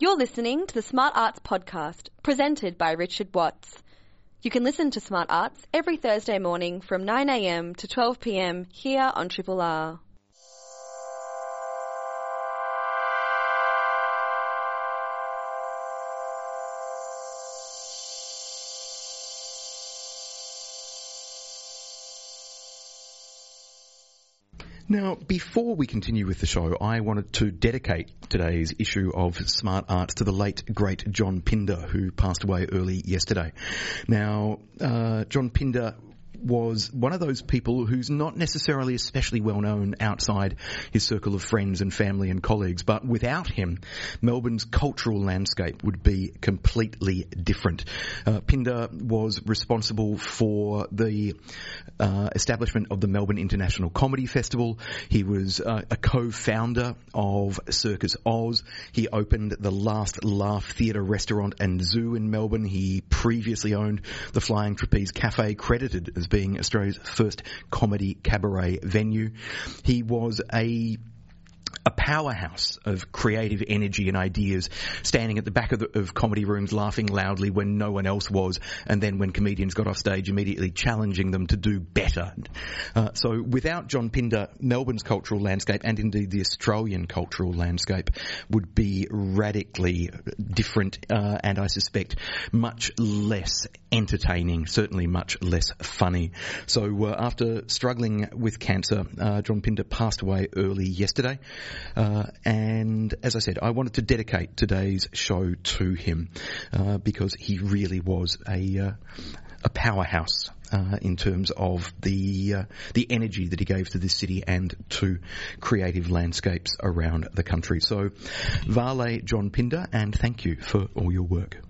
You're listening to the Smart Arts Podcast, presented by Richard Watts. You can listen to Smart Arts every Thursday morning from 9am to 12pm here on Triple R. Now, before we continue with the show, I wanted to dedicate today's issue of Smart Arts to the late, great John Pinder, who passed away early yesterday. Now, uh, John Pinder was one of those people who's not necessarily especially well known outside his circle of friends and family and colleagues, but without him, Melbourne's cultural landscape would be completely different. Uh, Pinder was responsible for the uh, establishment of the Melbourne International Comedy Festival. He was uh, a co-founder of Circus Oz. He opened the Last Laugh Theatre Restaurant and Zoo in Melbourne. He previously owned the Flying Trapeze Cafe, credited as being Australia's first comedy cabaret venue. He was a a powerhouse of creative energy and ideas, standing at the back of, the, of, comedy rooms, laughing loudly when no one else was, and then when comedians got off stage, immediately challenging them to do better. Uh, so, without John Pinder, Melbourne's cultural landscape, and indeed the Australian cultural landscape, would be radically different, uh, and I suspect much less entertaining, certainly much less funny. So, uh, after struggling with cancer, uh, John Pinder passed away early yesterday. Uh, and as I said, I wanted to dedicate today's show to him uh, because he really was a uh, a powerhouse uh, in terms of the uh, the energy that he gave to this city and to creative landscapes around the country. So, Vale John Pinder, and thank you for all your work.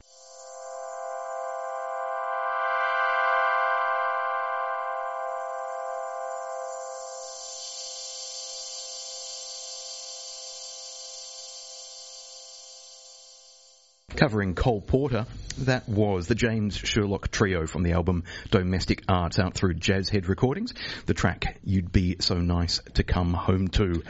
Covering Cole Porter, that was the James Sherlock Trio from the album Domestic Arts out through Jazzhead Recordings. The track You'd Be So Nice to Come Home To.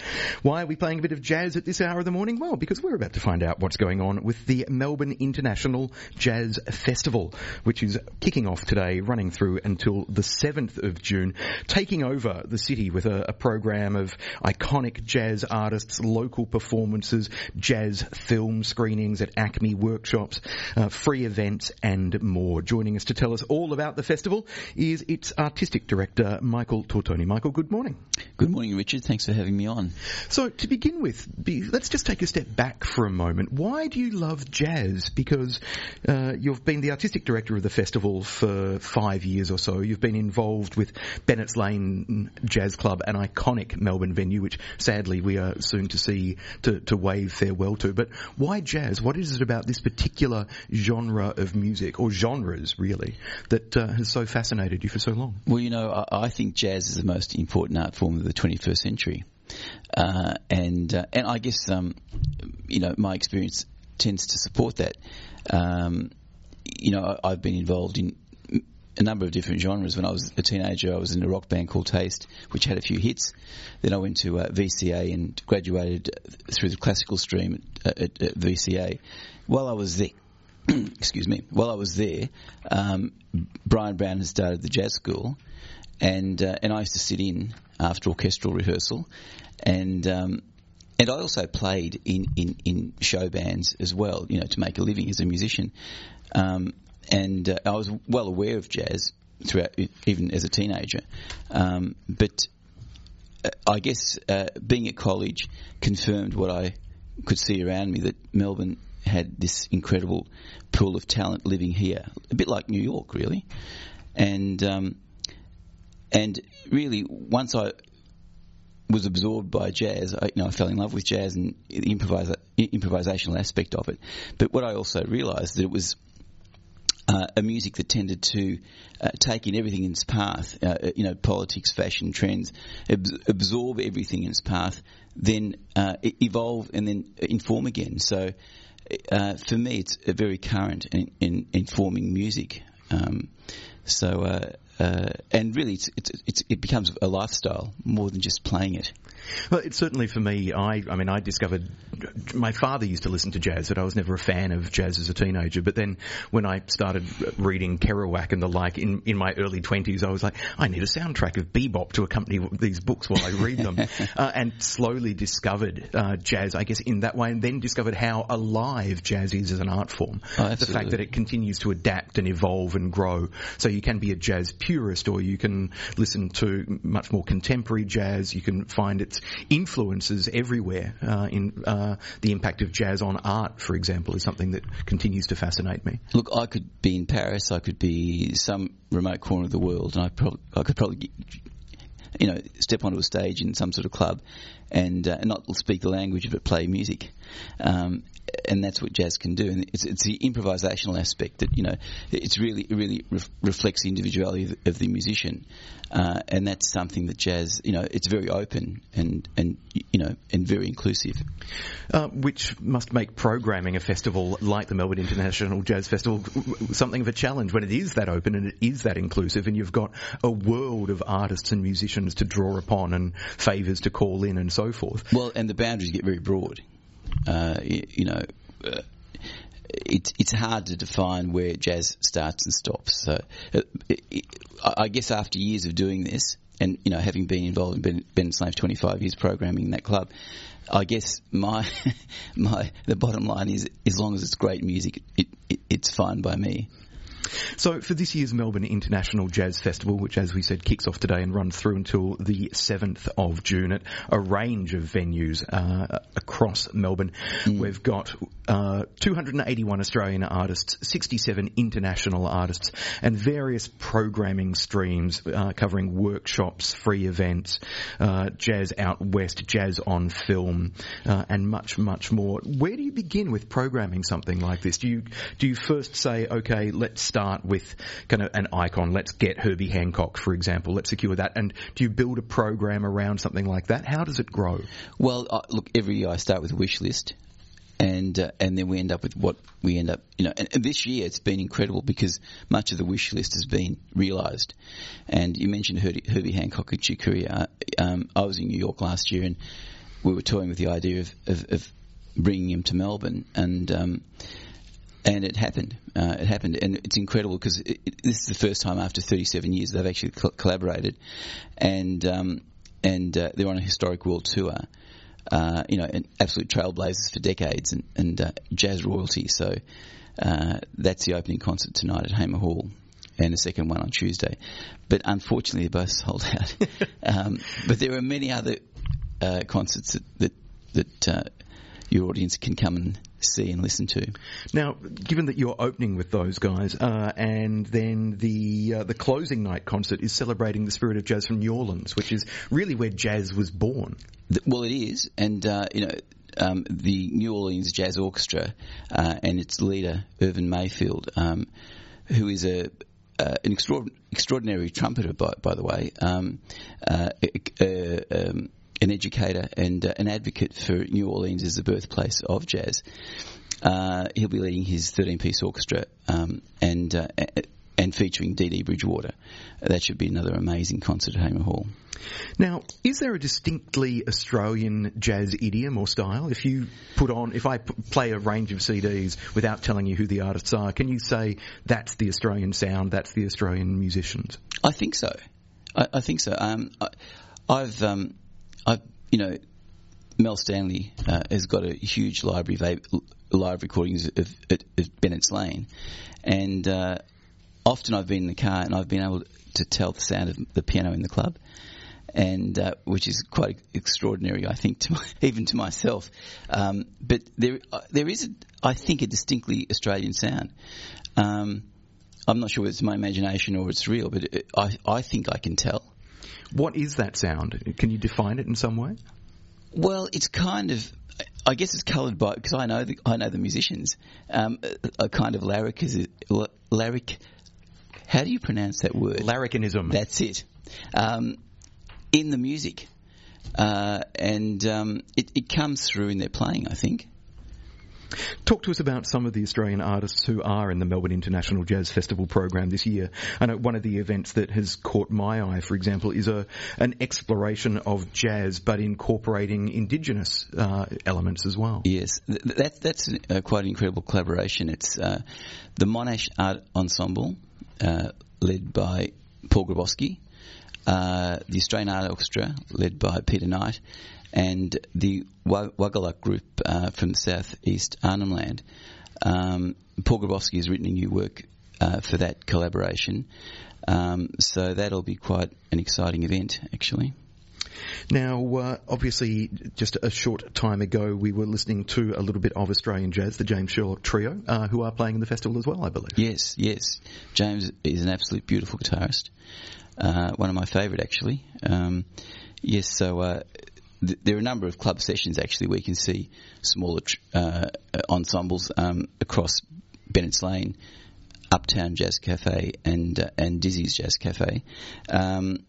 Why are we playing a bit of jazz at this hour of the morning? Well, because we're about to find out what's going on with the Melbourne International Jazz Festival, which is kicking off today, running through until the 7th of June, taking over the city with a, a program of iconic jazz artists, local performances, jazz film screenings at ACMI workshops, uh, free events and more. Joining us to tell us all about the festival is its artistic director, Michael Tortoni. Michael, good morning. Good morning, Richard. Thanks for having me on. So, to begin with, be, let's just take a step back for a moment. Why do you love jazz? Because uh, you've been the artistic director of the festival for five years or so. You've been involved with Bennett's Lane Jazz Club, an iconic Melbourne venue, which sadly we are soon to see to, to wave farewell to. But why jazz? What is it about this particular genre of music, or genres really, that uh, has so fascinated you for so long? Well, you know, I, I think jazz is the most important art form of the 21st century. Uh, and uh, and I guess um, you know my experience tends to support that. Um, you know, I, have been involved in a number of different genres. When I was a teenager, I was in a rock band called Taste, which had a few hits. Then I went to uh, VCA and graduated through the classical stream at, at, at VCA. While I was there, excuse me, while I was there, um, Brian Brown had started the jazz school, and uh, and I used to sit in after orchestral rehearsal, and um, and I also played in, in, in show bands as well, you know, to make a living as a musician, um, and uh, I was well aware of jazz throughout, even as a teenager, um, but uh, I guess uh, being at college confirmed what I could see around me that Melbourne had this incredible pool of talent living here, a bit like New York, really. And um, and really, once I was absorbed by jazz, I, you know, I fell in love with jazz and the improvisa- improvisational aspect of it. But what I also realised that it was uh, a music that tended to uh, take in everything in its path, uh, you know, politics, fashion, trends, ab- absorb everything in its path, then uh, evolve and then inform again. So uh, for me, it's a very current in, in informing music. Um, so, uh, and really, it's, it's, it's, it becomes a lifestyle more than just playing it. Well, it's certainly for me. I, I mean, I discovered my father used to listen to jazz, but I was never a fan of jazz as a teenager. But then when I started reading Kerouac and the like in, in my early twenties, I was like, I need a soundtrack of bebop to accompany these books while I read them, uh, and slowly discovered uh, jazz, I guess, in that way, and then discovered how alive jazz is as an art form. Oh, the fact that it continues to adapt and evolve and grow. So you can be a jazz purist, or you can listen to much more contemporary jazz. You can find its influences everywhere. Uh, in uh, the impact of jazz on art, for example, is something that continues to fascinate me. Look, I could be in Paris, I could be some remote corner of the world, and I, I could probably, you know, step onto a stage in some sort of club and, uh, not speak the language but play music. Um, and that's what jazz can do. And it's, it's the improvisational aspect that, you know, it's really, really ref- reflects the individuality of the, of the musician. Uh, and that's something that jazz, you know, it's very open and, and, you know, and very inclusive. Uh, which must make programming a festival like the Melbourne International Jazz Festival something of a challenge when it is that open and it is that inclusive, and you've got a world of artists and musicians to draw upon and favours to call in and so forth. Well, and the boundaries get very broad. Uh, you, you know, uh, it's it's hard to define where jazz starts and stops. So, uh, it, it, I guess after years of doing this, and you know, having been involved in Ben, Bennett's Lane 25 years programming in that club, I guess my my the bottom line is as long as it's great music, it, it, it's fine by me. So for this year's Melbourne International Jazz Festival, which as we said kicks off today and runs through until the 7th of June at a range of venues uh, across Melbourne, we've got uh, 281 Australian artists, 67 international artists, and various programming streams uh, covering workshops, free events, uh, jazz out west, jazz on film, uh, and much, much more. Where do you begin with programming something like this? Do you do you first say, okay, let's start with kind of an icon. Let's get Herbie Hancock, for example. Let's secure that. And do you build a program around something like that? How does it grow? Well, uh, look, every year I start with a wish list, and uh, and then we end up with what we end up, you know. And, and this year it's been incredible because much of the wish list has been realised. And you mentioned Herbie, Herbie Hancock and Chick Corea. Um, I was in New York last year, and we were toying with the idea of, of, of bringing him to Melbourne, and um, and it happened. Uh, it happened, and it's incredible because it, it, this is the first time after 37 years they've actually col- collaborated, and um, and uh, they're on a historic world tour. Uh, you know, and absolute trailblazers for decades, and, and uh, jazz royalty. So uh, that's the opening concert tonight at Hamer Hall. And the second one on Tuesday, but unfortunately they're both sold out. um, but there are many other uh, concerts that that, that uh, your audience can come and see and listen to. Now, given that you're opening with those guys, uh, and then the uh, the closing night concert is celebrating the spirit of jazz from New Orleans, which is really where jazz was born. Well, it is, and uh, you know. Um, the New Orleans Jazz Orchestra uh, and its leader Irvin Mayfield, um, who is a uh, an extraord- extraordinary trumpeter, by, by the way, um, uh, uh, um, an educator and uh, an advocate for New Orleans as the birthplace of jazz. Uh, he'll be leading his 13-piece orchestra um, and uh, and featuring Dee Dee Bridgewater. That should be another amazing concert at Hamer Hall. Now, is there a distinctly Australian jazz idiom or style? If you put on, if I p- play a range of CDs without telling you who the artists are, can you say that's the Australian sound, that's the Australian musicians? I think so. I, I think so. Um, I, I've, um, I've, you know, Mel Stanley uh, has got a huge library of live recordings of, of, of Bennett's Lane, and uh, often I've been in the car and I've been able to tell the sound of the piano in the club. And uh, which is quite extraordinary, I think, to my, even to myself. Um, but there, uh, there is, a, I think, a distinctly Australian sound. Um, I'm not sure whether it's my imagination or it's real, but it, I, I think I can tell. What is that sound? Can you define it in some way? Well, it's kind of. I guess it's coloured by because I know the I know the musicians. Um, a, a kind of lyric is lyric. How do you pronounce that word? Larrikinism. That's it. Um, in the music, uh, and um, it, it comes through in their playing. I think. Talk to us about some of the Australian artists who are in the Melbourne International Jazz Festival program this year. I know one of the events that has caught my eye, for example, is a an exploration of jazz, but incorporating Indigenous uh, elements as well. Yes, that, that's quite an incredible collaboration. It's uh, the Monash Art Ensemble, uh, led by Paul Grabowsky, uh, the Australian Art Orchestra, led by Peter Knight, and the Wägilak group uh, from the southeast Arnhem Land. Um, Paul Grabowsky has written a new work uh, for that collaboration, um, so that'll be quite an exciting event, actually. Now, uh, obviously, just a short time ago, we were listening to a little bit of Australian jazz, the James Sherlock Trio, uh, who are playing in the festival as well, I believe. Yes, yes. James is an absolute beautiful guitarist. Uh, one of my favourite, actually. Um, yes, so uh, th- there are a number of club sessions actually where you can see smaller tr- uh, ensembles um, across Bennett's Lane, Uptown Jazz Cafe, and uh, and Dizzy's Jazz Cafe. Um,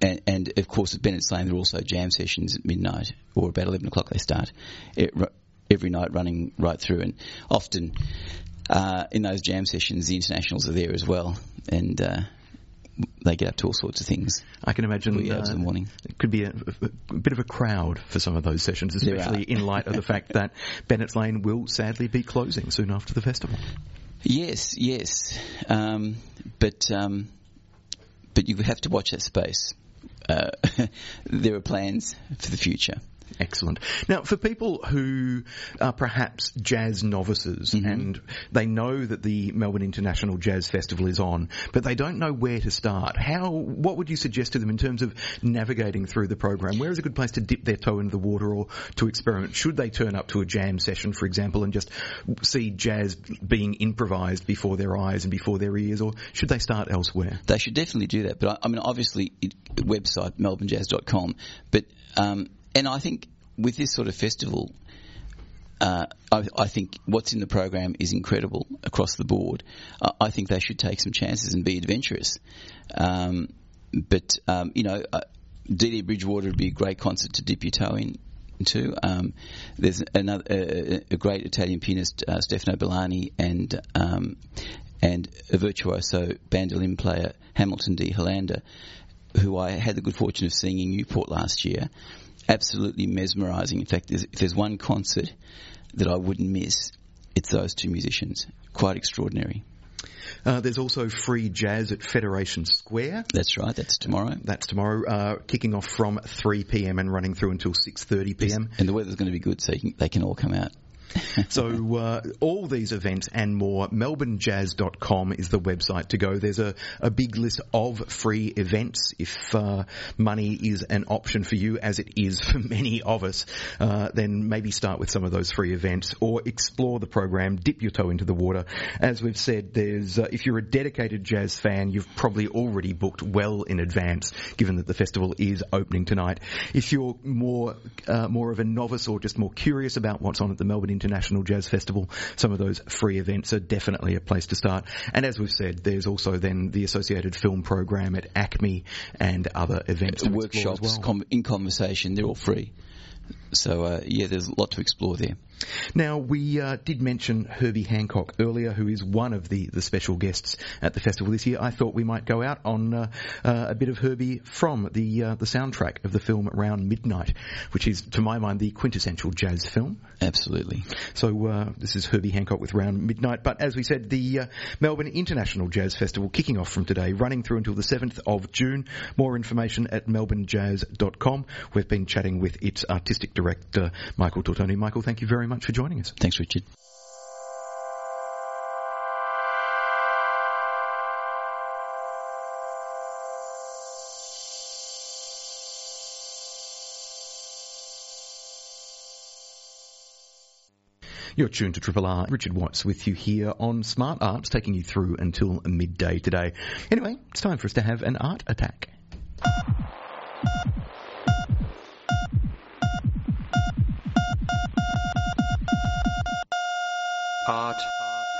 and, and, of course, at Bennett's Lane, there are also jam sessions at midnight or about 11 o'clock they start it, every night running right through. And often uh, in those jam sessions, the internationals are there as well. And uh, they get up to all sorts of things. I can imagine uh, in the morning. It could be a, a, bit of a crowd for some of those sessions, especially in light of the fact that Bennett's Lane will sadly be closing soon after the festival. Yes, yes, um, but um, but you have to watch that space. Uh, there are plans for the future. Excellent. Now, for people who are perhaps jazz novices mm-hmm. and they know that the Melbourne International Jazz Festival is on, but they don't know where to start, how, what would you suggest to them in terms of navigating through the program? Where is a good place to dip their toe into the water or to experiment? Should they turn up to a jam session, for example, and just see jazz being improvised before their eyes and before their ears, or should they start elsewhere? They should definitely do that. But I, I mean, obviously, it, website melbournejazz.com, but um, and I think with this sort of festival, uh, I, I, think what's in the program is incredible across the board. Uh, I think they should take some chances and be adventurous. Um, but um, you know, uh, Dee Bridgewater would be a great concert to dip your toe in. Into. Um, there's another a, a, great Italian pianist, uh, Stefano Bollani, and um, and a virtuoso bandolim player, Hamilton de Holanda, who I had the good fortune of seeing in Newport last year absolutely mesmerising. In fact, there's, if there's one concert that I wouldn't miss, it's those two musicians. Quite extraordinary. Uh, there's also free jazz at Federation Square. That's right. That's tomorrow. That's tomorrow, uh, kicking off from 3 p.m. and running through until 6:30 p.m. And the weather's going to be good, so can, they can all come out. so uh, all these events and more, melbournejazz.com is the website to go. There's a, a big list of free events. If uh, money is an option for you, as it is for many of us, uh, then maybe start with some of those free events or explore the program, dip your toe into the water. As we've said, there's uh, if you're a dedicated jazz fan, you've probably already booked well in advance, given that the festival is opening tonight. If you're more uh, more of a novice or just more curious about what's on at the Melbourne International Jazz Festival, some of those free events are definitely a place to start. And as we've said, there's also then the associated film program at ACMI and other events. Workshops well. com- in conversation, they're all free. So uh, yeah, there's a lot to explore there. Now we uh, did mention Herbie Hancock earlier, who is one of the, the special guests at the festival this year. I thought we might go out on uh, uh a bit of Herbie from the uh, the soundtrack of the film Around Midnight, which is to my mind the quintessential jazz film. Absolutely. So uh, this is Herbie Hancock with Around Midnight. But as we said, the Melbourne International Jazz Festival kicking off from today, running through until the 7th of June. More information at melbournejazz.com. We've been chatting with its artistic director, Michael Tortoni. Michael, thank you very much for joining us. Thanks, Richard. You're tuned to Triple R. Richard Watts with you here on Smart Arts, taking you through until midday today. Anyway, it's time for us to have an art attack. Art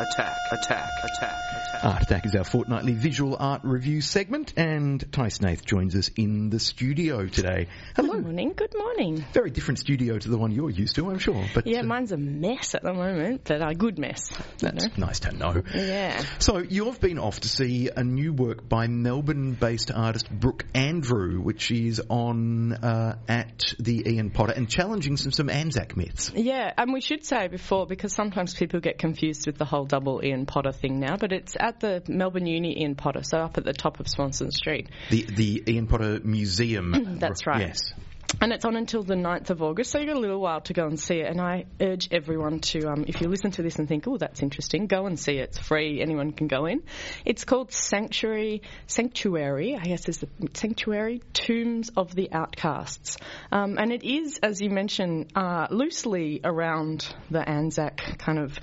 Attack, attack, attack, attack. Art Attack is our fortnightly visual art review segment, and Ty Nath joins us in the studio today. Hello. Good morning. Good morning. Very different studio to the one you're used to, I'm sure. But yeah, uh, mine's a mess at the moment, but a good mess. That's know? nice to know. Yeah. So you've been off to see a new work by Melbourne-based artist Brooke Andrew, which is on uh, at the Ian Potter and challenging some some Anzac myths. Yeah, and we should say before because sometimes people get confused with the whole double Ian Potter thing now, but it's at the Melbourne Uni Ian Potter, so up at the top of Swanston Street. The the Ian Potter Museum. That's right. Yes. And it's on until the 9th of August, so you've got a little while to go and see it. And I urge everyone to, um, if you listen to this and think, oh, that's interesting, go and see it. It's free, anyone can go in. It's called Sanctuary, Sanctuary, I guess is the Sanctuary Tombs of the Outcasts. Um, and it is, as you mentioned, uh, loosely around the Anzac kind of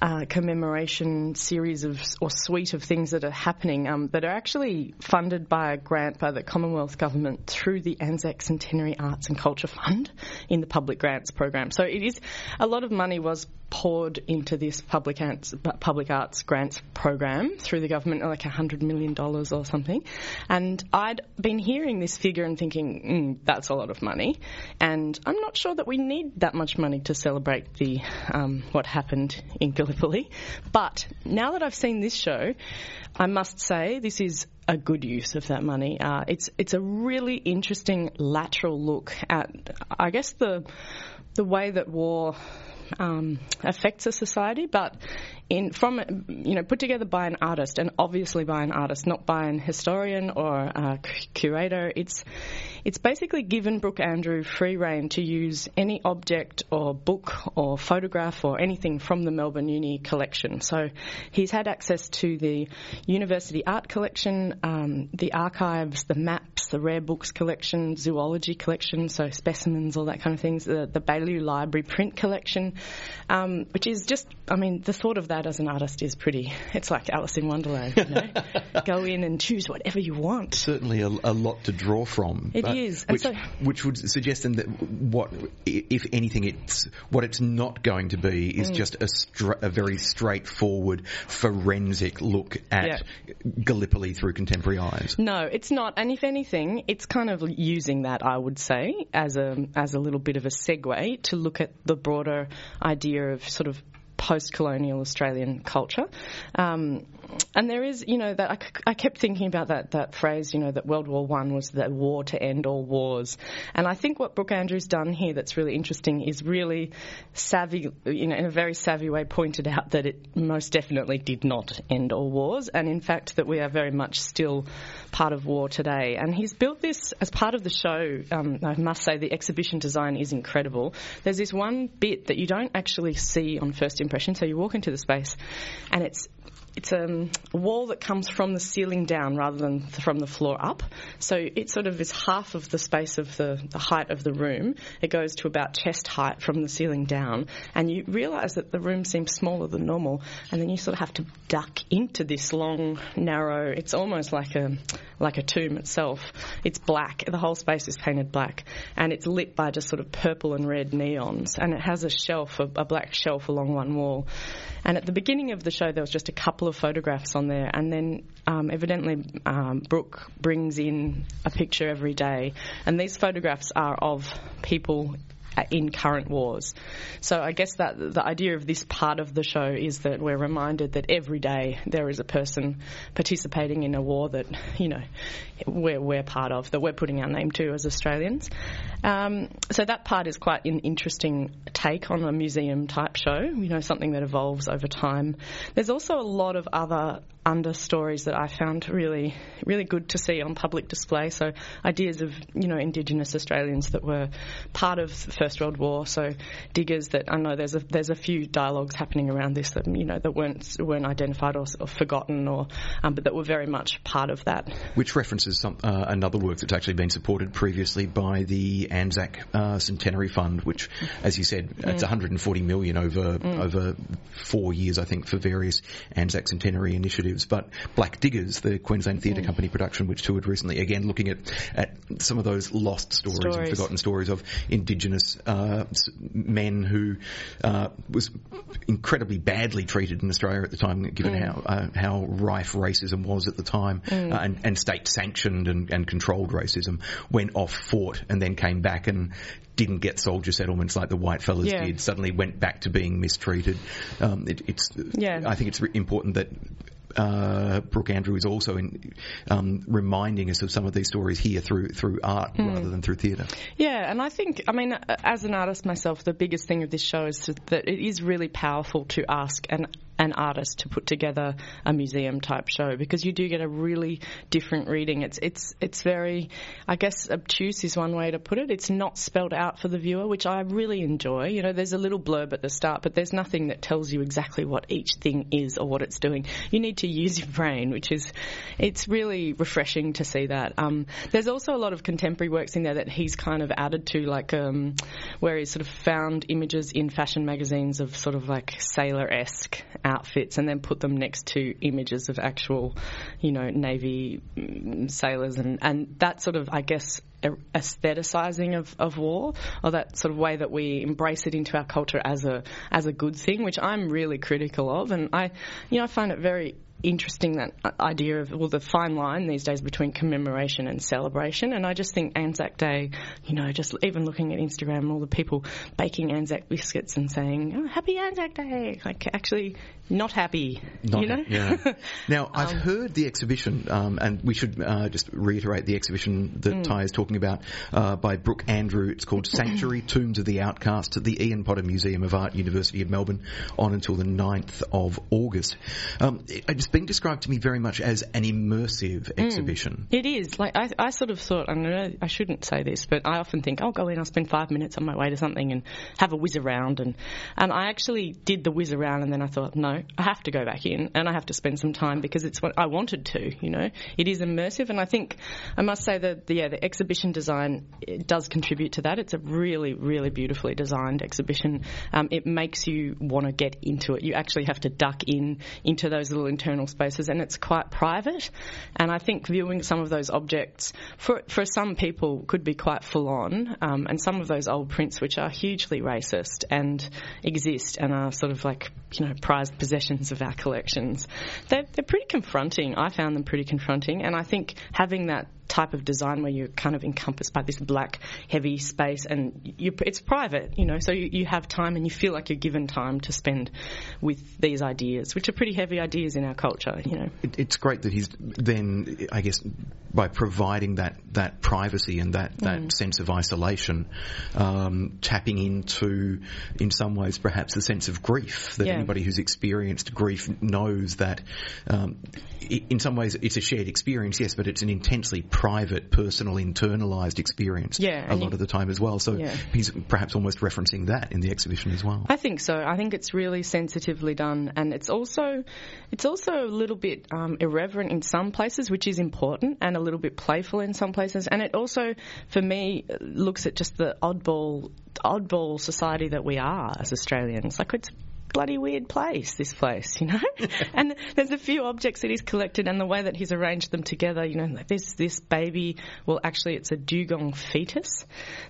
uh, commemoration series of or suite of things that are happening um, that are actually funded by a grant by the Commonwealth Government through the Anzac Centenary Arts and Culture Fund in the public grants program. So it is a lot of money was poured into this public arts, public arts grants program through the government, like $100 million or something. And I'd been hearing this figure and thinking, mm, that's a lot of money. And I'm not sure that we need that much money to celebrate the um, what happened in Gallipoli. But now that I've seen this show, I must say this is a good use of that money. Uh, it's it's a really interesting lateral look at, I guess the the way that war um, affects a society, but in from you know put together by an artist, and obviously by an artist, not by an historian or curator. It's it's basically given Brooke Andrew free rein to use any object or book or photograph or anything from the Melbourne Uni collection. So he's had access to the university art collection, um, the archives, the maps, the rare books collection, zoology collection, so specimens, all that kind of things, the, the Baillieu Library print collection, um, which is just, I mean, the thought of that as an artist is pretty, it's like Alice in Wonderland, you know? Go in and choose whatever you want. Certainly a, a lot to draw from. It is, which, so, which, would suggest then that what, if anything, it's what it's not going to be is mm. just a, stra- a, very straightforward forensic look at yeah. Gallipoli through contemporary eyes. No, it's not. And if anything, it's kind of using that, I would say, as a as a little bit of a segue to look at the broader idea of sort of post-colonial Australian culture. Um, and there is, you know, that I, I, kept thinking about that that phrase, you know, that World War One was the war to end all wars. And I think what Brooke Andrews done here that's really interesting is really savvy, you know, in a very savvy way, pointed out that it most definitely did not end all wars, and in fact that we are very much still part of war today. And he's built this as part of the show. Um, I must say the exhibition design is incredible. There's this one bit that you don't actually see on first impression, so you walk into the space, and it's it's um, a wall that comes from the ceiling down rather than from the floor up. So it sort of is half of the space of the, the height of the room. It goes to about chest height from the ceiling down. And you realise that the room seems smaller than normal. And then you sort of have to duck into this long, narrow, it's almost like a, like a tomb itself. It's black. The whole space is painted black. And it's lit by just sort of purple and red neons. And it has a shelf, a, a black shelf along one wall. And at the beginning of the show, there was just a couple of photographs on there, and then um, evidently um, Brooke brings in a picture every day, and these photographs are of people in current wars. So I guess that the idea of this part of the show is that we're reminded that every day there is a person participating in a war that you know we're, we're part of, that we're putting our name to as Australians. Um, so that part is quite an interesting take on a museum type show. You know, something that evolves over time. There's also a lot of other under stories that I found really, really good to see on public display. So ideas of you know Indigenous Australians that were part of the First World War. So diggers that I know there's a there's a few dialogues happening around this that you know that weren't weren't identified or, or forgotten or um, but that were very much part of that. Which references some, uh, another work that's actually been supported previously by the Anzac uh, Centenary Fund, which, as you said, mm. it's 140 million over mm. over four years, I think, for various Anzac Centenary initiatives but Black Diggers, the Queensland Theatre Company production, which toured recently, again looking at, at some of those lost stories, and forgotten stories of Indigenous uh, men who uh, was incredibly badly treated in Australia at the time, given how uh, how rife racism was at the time, uh, and, and state sanctioned and, and controlled racism, went off, fought, and then came back and didn't get soldier settlements like the white fellas Yeah. did. Suddenly went back to being mistreated. Um, it, it's Yeah. I think it's important that. Uh, Brooke Andrew is also in, um, reminding us of some of these stories here through through art Hmm. rather than through theatre. Yeah, and I think, I mean, uh, as an artist myself, the biggest thing of this show is that it is really powerful to ask an an artist to put together a museum type show because you do get a really different reading. It's it's it's very, I guess, obtuse is one way to put it. It's not spelled out for the viewer, which I really enjoy. You know, there's a little blurb at the start, but there's nothing that tells you exactly what each thing is or what it's doing. You need to use your brain, which is, it's really refreshing to see that. Um, there's also a lot of contemporary works in there that he's kind of added to, like um, where he's sort of found images in fashion magazines of sort of like sailor-esque outfits and then put them next to images of actual, you know, navy mm, sailors and and that sort of, I guess. Aestheticizing of, of war, or that sort of way that we embrace it into our culture as a as a good thing, which I'm really critical of, and I, you know, I find it very interesting that idea of well the fine line these days between commemoration and celebration and I just think Anzac Day you know just even looking at Instagram all the people baking Anzac biscuits and saying oh, happy Anzac Day like actually not happy Not you know yeah. Now, I've Um, heard the exhibition, um, and we should uh, just reiterate the exhibition that Mm. Ty is talking about uh, by Brooke Andrew. It's called Sanctuary Tombs of the Outcast at the Ian Potter Museum of Art, University of Melbourne, on until the 9th of August. Um, been described to me very much as an immersive Mm. exhibition. It is. Like I, I sort of thought. I know I shouldn't say this, but I often think I'll go in. I'll spend five minutes on my way to something and have a whiz around. And and I actually did the whiz around, and then I thought, no, I have to go back in and I have to spend some time because it's what I wanted to. You know, it is immersive, and I think I must say that the, yeah, the exhibition design it does contribute to that. It's a really, really beautifully designed exhibition. Um, it makes you want to get into it. You actually have to duck in into those little internal spaces, and it's quite private. And I think viewing some of those objects for for some people could be quite full on. Um, and some of those old prints, which are hugely racist and exist and are sort of like you know prized possessions of our collections, they're, they're pretty confronting. I found them pretty confronting, and I think having that type of design where you're kind of encompassed by this black heavy space and you, it's private you know so you, you have time and you feel like you're given time to spend with these ideas which are pretty heavy ideas in our culture you know It, it's great that he's then, I guess, by providing that, that privacy and that, that Mm. sense of isolation, um, tapping into, in some ways, perhaps the sense of grief that Yeah. anybody who's experienced grief knows that, um, in some ways, it's a shared experience, yes, but it's an intensely private, personal, internalized experience Yeah, a lot you- of the time as well. So Yeah. he's perhaps almost referencing that in the exhibition as well. I think so. I think it's really sensitively done, and it's also it's also a little bit um, irreverent in some places, which is important, and a little bit playful in some places. And it also, for me, looks at just the oddball oddball society that we are as Australians. Like it's. Bloody weird place, this place, you know? and there's a few objects that he's collected and the way that he's arranged them together, you know, like this, this baby, well, actually, it's a dugong fetus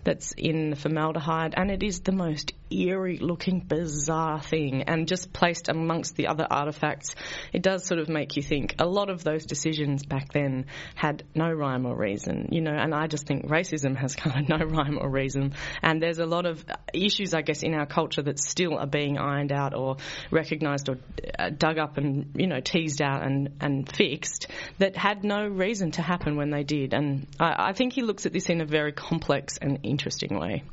that's in formaldehyde and it is the most eerie looking, bizarre thing. And just placed amongst the other artifacts, it does sort of make you think a lot of those decisions back then had no rhyme or reason, you know, and I just think racism has kind of no rhyme or reason. And there's a lot of issues, I guess, in our culture that still are being ironed out or recognised or uh, dug up and, you know, teased out and, and fixed that had no reason to happen when they did. And I, I think he looks at this in a very complex and interesting way.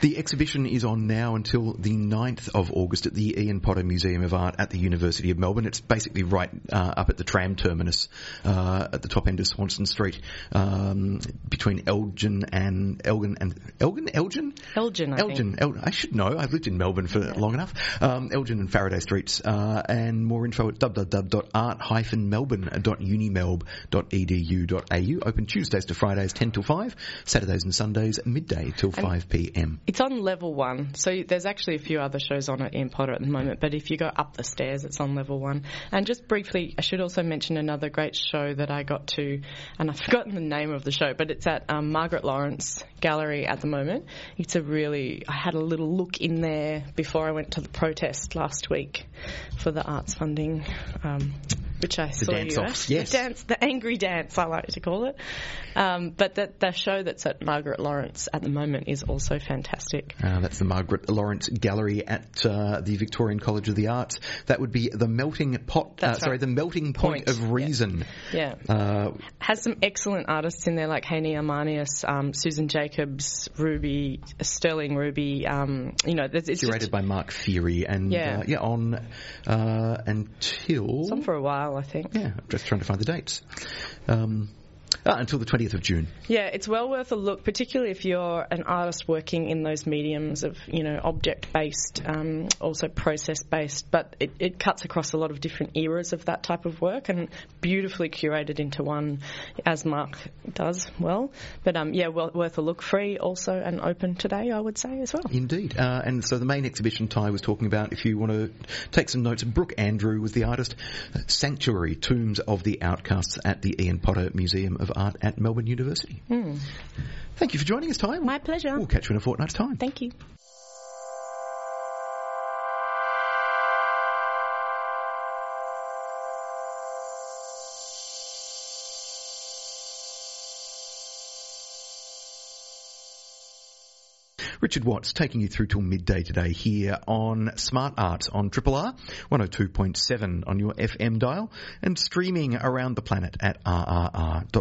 The exhibition is on now until the 9th of August at the Ian Potter Museum of Art at the University of Melbourne. It's basically right uh, up at the tram terminus uh, at the top end of Swanston Street um, between Elgin and Elgin and Elgin Elgin Elgin, I think. Elgin. I should know. I've lived in Melbourne for long enough. Uh, Um, Elgin and Faraday Streets, uh, and more info at www.art-melbourne.unimelb.edu.au. Open Tuesdays to Fridays 10 till 5, Saturdays and Sundays midday till 5 p.m. It's on level one, so there's actually a few other shows on at Ian Potter at the moment. But if you go up the stairs, it's on level one. And just briefly, I should also mention another great show that I got to, and I've forgotten the name of the show, but it's at um, Margaret Lawrence Gallery at the moment. It's a really, I had a little look in there before I went to the protest last week for the arts funding. Um, which I The saw dance you offs, at. yes. The dance, the angry dance, I like to call it. Um, but the, the show that's at Margaret Lawrence at the moment is also fantastic. Uh, that's the Margaret Lawrence Gallery at uh, the Victorian College of the Arts. That would be the melting pot. Uh, That's sorry, the melting point, Point, of reason. Yeah. Uh, has some excellent artists in there like Hany Armanious, um, Susan Jacobs, Ruby, Sterling Ruby. Um, you know, it's, it's curated just by Mark Feary and Yeah. uh, yeah on uh, until it's on for a while, I think. yeah, I'm just trying to find the dates. Um, ah, until the 20th of June. Yeah, it's well worth a look, particularly if you're an artist working in those mediums of, you know, object based, um, also process based, but it, it cuts across a lot of different eras of that type of work and beautifully curated into one, as Mark does well. But um, yeah, well, worth a look. Free also and open today, I would say as well. Indeed. Uh, and so the main exhibition Ty was talking about, if you want to take some notes, Brooke Andrew was the artist. Sanctuary, Tombs of the Outcasts at the Ian Potter Museum of Art at Melbourne University. Hmm. Thank you for joining us, Ty. My pleasure. We'll catch you in a fortnight's time. Thank you. Richard Watts taking you through till midday today here on Smart Art on Triple R 102.7 on your FM dial and streaming around the planet at rrr.org.au.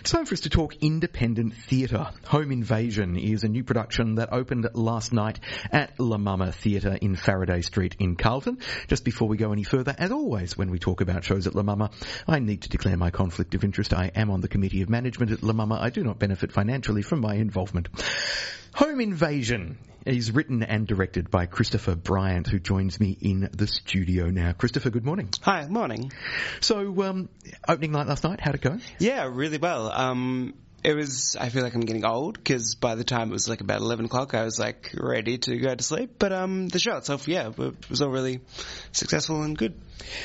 It's time for us to talk independent theatre. Home Invasion is a new production that opened last night at La Mama Theatre in Faraday Street in Carlton. Just before we go any further, as always when we talk about shows at La Mama, I need to declare my conflict of interest. I am on the committee of management at La Mama. I do not benefit financially from my involvement. Home Invasion is written and directed by Christopher Bryant, who joins me in the studio now. Christopher, good morning. Hi, morning. So, um, opening night last night, how'd it go? Yeah, really well. Um, it was. I feel like I'm getting old because by the time it was like about eleven o'clock, I was like ready to go to sleep. But um, the show itself, yeah, it was all really successful and good.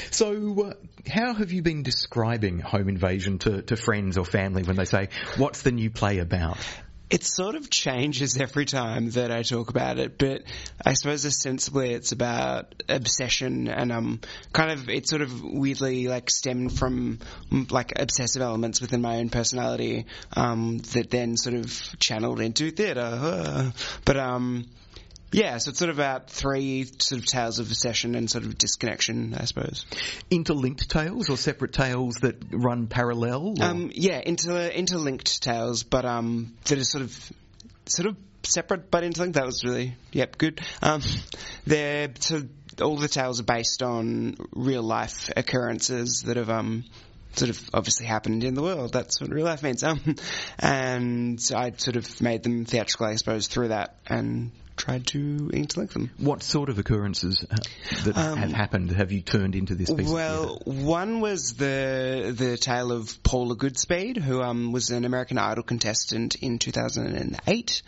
So, uh, how have you been describing Home Invasion to, to friends or family when they say, what's the new play about? It sort of changes every time that I talk about it, but I suppose ostensibly it's about obsession and um kind of it sort of weirdly like stemmed from like obsessive elements within my own personality um that then sort of channeled into theatre. But um yeah, so it's sort of about three sort of tales of obsession and sort of disconnection, I suppose. Interlinked tales or separate tales that run parallel? Um, yeah, inter- interlinked tales, but um, that are sort of sort of separate but interlinked. That was really yep good. Um, they're so all the tales are based on real life occurrences that have um sort of obviously happened in the world. That's what real life means. Um, and I sort of made them theatrical, I suppose, through that and tried to interlink them. what sort of occurrences that have happened have you turned into this piece of Um, Well, one was the the tale of Paula Goodspeed, who um, was an American Idol contestant in 2008,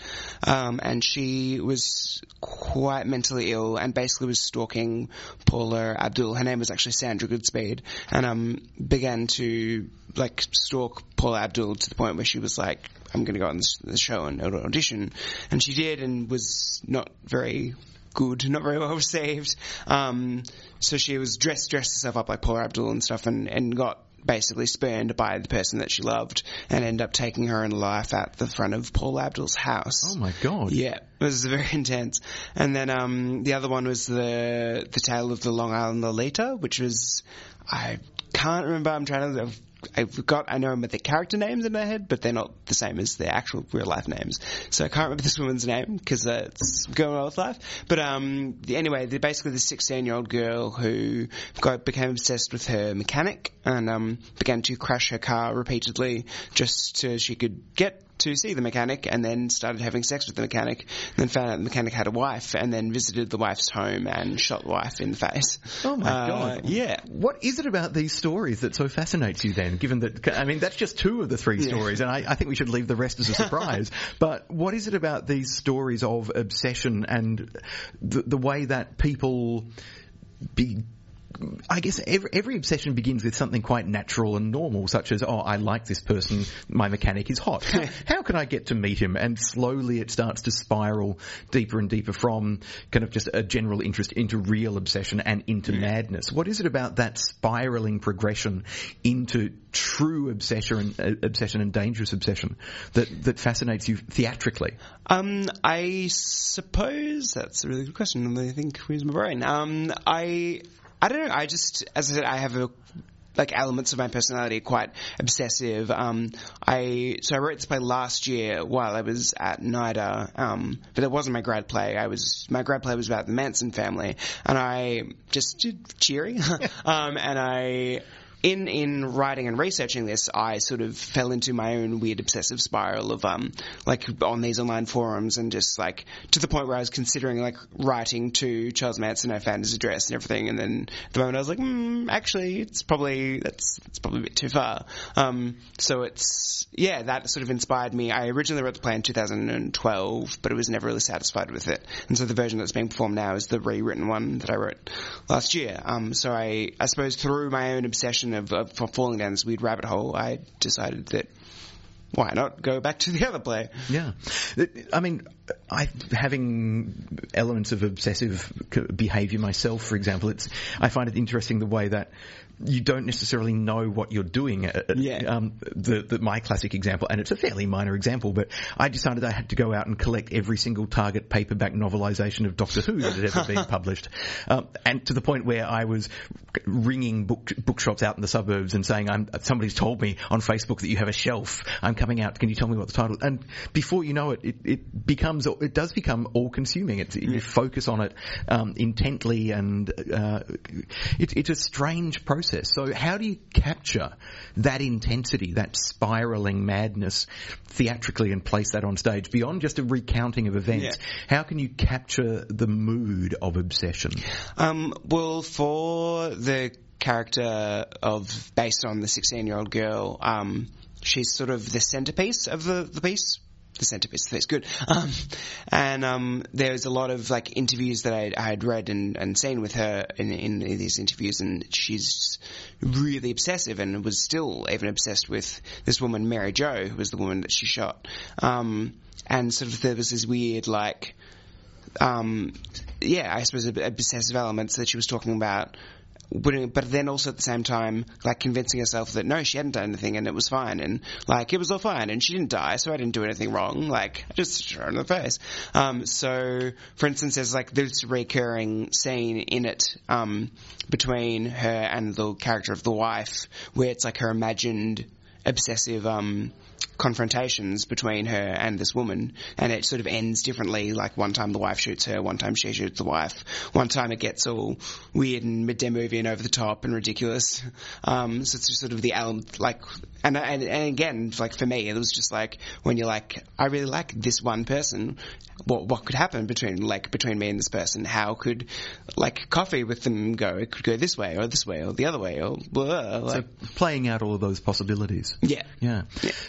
um, and she was quite mentally ill and basically was stalking Paula Abdul. Her name was actually Sandra Goodspeed, and um, began to like stalk Paula Abdul to the point where she was like, "I'm going to go on this show and audition," and she did, and was not very good, not very well received. Um, so she was dressed dressed herself up like Paula Abdul and stuff, and, and got basically spurned by the person that she loved, and ended up taking her in life at the front of Paul Abdul's house. Oh my god. Yeah, it was very intense. And then um, the other one was the the tale of the Long Island Lolita, which was I can't remember. I'm trying to. I've, I've got I know them with the character names in my head, but they're not the same as their actual real life names. So I can't remember this woman's name because it's going on with life. But um, anyway, they're basically the 16 year old girl who got became obsessed with her mechanic and um, began to crash her car repeatedly just so she could get to see the mechanic and then started having sex with the mechanic. Then found out the mechanic had a wife and then visited the wife's home and shot the wife in the face. Oh my Uh, god! Yeah. What is it about these stories that so fascinates you then? Given that, I mean, that's just two of the three stories, and I, I think we should leave the rest as a surprise. but what is it about these stories of obsession and the, the way that people be I guess every, every obsession begins with something quite natural and normal, such as, oh, I like this person, my mechanic is hot. How, how can I get to meet him? And slowly it starts to spiral deeper and deeper from kind of just a general interest into real obsession and into madness. What is it about that spiraling progression into true obsession, uh, obsession and dangerous obsession that, that fascinates you theatrically? Um, I suppose that's a really good question. I think where's my brain? Um, I I don't know. I just, as I said, I have a like elements of my personality quite obsessive. Um, I so I wrote this play last year while I was at NIDA, um, but it wasn't my grad play. I was my grad play was about the Manson family, and I just cheery, um, and I in in writing and researching this, I sort of fell into my own weird obsessive spiral of um like on these online forums and just like to the point where I was considering like writing to Charles Manson. I found his address and everything, and then at the moment I was like, mm, actually, it's probably that's it's probably a bit too far. Um, so it's yeah, that sort of inspired me. I originally wrote the play in 2012, but I was never really satisfied with it, and so the version that's being performed now is the rewritten one that I wrote last year. Um, so I I suppose through my own obsession of, of falling down this weird rabbit hole, I decided that why not go back to the other play? Yeah, I mean, I having elements of obsessive behaviour myself, for example, it's I find it interesting the way that you don't necessarily know what you're doing. Yeah. Um, the, the, my classic example, and it's a fairly minor example, but I decided I had to go out and collect every single Target paperback novelisation of Doctor Who that had ever been published, um, and to the point where I was ringing book bookshops out in the suburbs and saying, "I'm somebody's told me on Facebook that you have a shelf. I'm coming out. Can you tell me what the title?" And before you know it, it, it becomes it does become all consuming. You focus on it um, intently, and uh, it, it's a strange process. So how do you capture that intensity, that spiraling madness theatrically and place that on stage beyond just a recounting of events? Yeah. How can you capture the mood of obsession? Um, well, for the character of based on the 16 year old girl, um, she's sort of the centerpiece of the, the piece. The centerpiece, of that's good. Um, and um, was a lot of like interviews that I, I had read and, and seen with her in, in these interviews, and she's really obsessive and was still even obsessed with this woman, Mary Jo, who was the woman that she shot. Um, and sort of there was this weird like um, yeah, I suppose obsessive elements that she was talking about. But, then also at the same time, like convincing herself that no, she hadn't done anything and it was fine and like it was all fine and she didn't die, so I didn't do anything wrong. Like I just shot her in the face. Um, so for instance, there's like this recurring scene in it um, between her and the character of the wife, where it's like her imagined obsessive um, confrontations between her and this woman, and it sort of ends differently. Like one time the wife shoots her, one time she shoots the wife. One time it gets all weird and midday movie and over the top and ridiculous. Um, so it's just sort of the element, like, and, and and again, like for me, it was just like when you're like, I really like this one person. What what could happen between like between me and this person? How could like coffee with them go? It could go this way or this way or the other way or blah. Like, So playing out all of those possibilities. yeah. Yeah.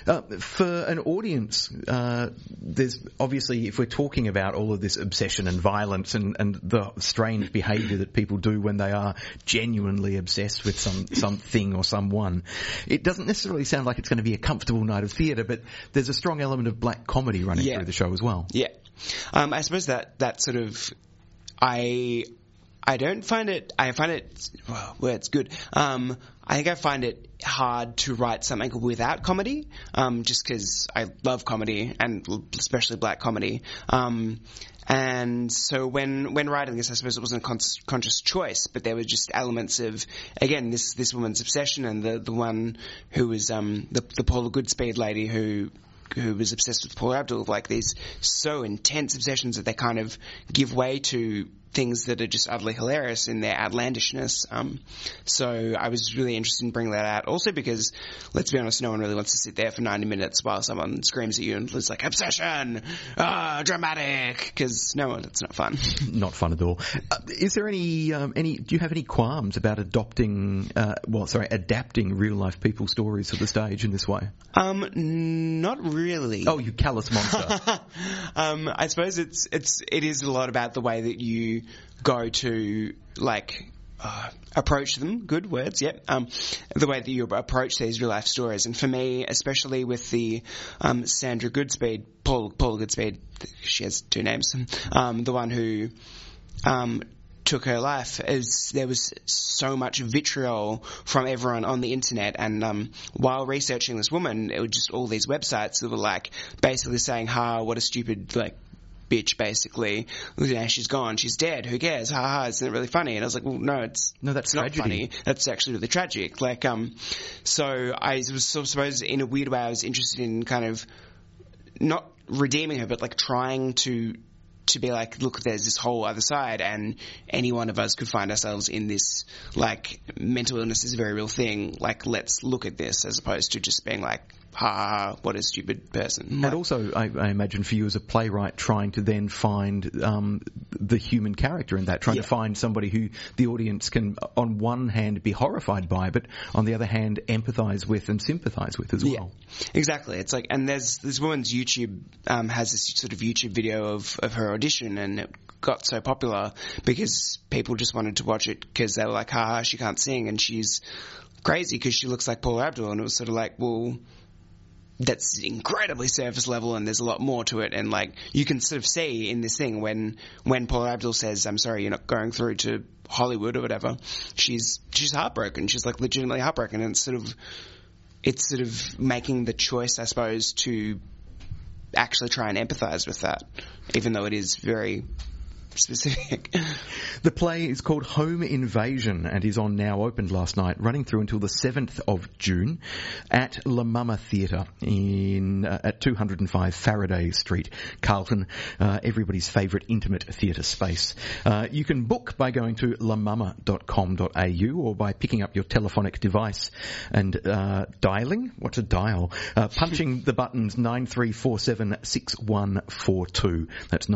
Uh, for an audience, uh, there's obviously, if we're talking about all of this obsession and violence and, and the strange behaviour that people do when they are genuinely obsessed with some something or someone, it doesn't necessarily sound like it's going to be a comfortable night of theatre, but there's a strong element of black comedy running Yeah. through the show as well. Yeah. Um, I suppose that that sort of I I don't find it I find it well it's good. Um, I think I find it hard to write something without comedy, um, just because I love comedy and especially black comedy. Um, and so when when writing this, I suppose it wasn't a con- conscious choice, but there were just elements of again this this woman's obsession and the the one who was um, the the Paula Goodspeed lady who who was obsessed with Paula Abdul, like these so intense obsessions that they kind of give way to things that are just utterly hilarious in their outlandishness. Um, so I was really interested in bringing that out. Also because, let's be honest, no one really wants to sit there for 90 minutes while someone screams at you and is like, obsession, ah, dramatic, because no, it's not fun. Not fun at all. Uh, is there any um, any? Do you have any qualms about adopting? Uh, well, sorry, adapting real life people stories to the stage in this way? Um, not really. Oh, you callous monster! um, I suppose it's it's it is a lot about the way that you go to like uh, approach them. Good words, yep. Um, the way that you approach these real life stories, and for me, especially with the um, Sandra Goodspeed, Paul Paul Goodspeed, she has two names. Um, the one who um, took her life is there was so much vitriol from everyone on the internet and um, while researching this woman it was just all these websites that were like basically saying ha what a stupid like bitch basically. Yeah, she's gone. She's dead. Who cares? Ha ha isn't it really funny? And I was like well no it's No, that's it's not funny. That's actually really tragic. Like um so I was sort of suppose in a weird way I was interested in kind of not redeeming her, but like trying to to be like, look, there's this whole other side, and any one of us could find ourselves in this. Like, mental illness is a very real thing. Like, let's look at this as opposed to just being like, ha ha, ha what a stupid person. And also, I, I imagine for you as a playwright, trying to then find um, the human character in that, trying Yeah. to find somebody who the audience can, on one hand, be horrified by, but on the other hand, empathise with and sympathise with as well. Exactly. It's like, and there's this woman's YouTube um, has this sort of YouTube video of of her audition, and it got so popular because people just wanted to watch it because they were like, haha, she can't sing, and she's crazy because she looks like Paula Abdul, and it was sort of like, well. That's incredibly surface level, and there's a lot more to it. And like you can sort of see in this thing when when Paula Abdul says, "I'm sorry, you're not going through to Hollywood or whatever," she's she's heartbroken. She's like legitimately heartbroken, and it's sort of it's sort of making the choice, I suppose, to actually try and empathise with that, even though it is very specific. The play is called Home Invasion and is on now, opened last night, running through until the 7th of June at La Mama Theatre in, uh, at 205 Faraday Street, Carlton, uh, everybody's favourite intimate theatre space. Uh, you can book by going to lamama.com.au or by picking up your telephonic device and uh, dialing, what's a dial? Uh, punching the buttons 93476142. That's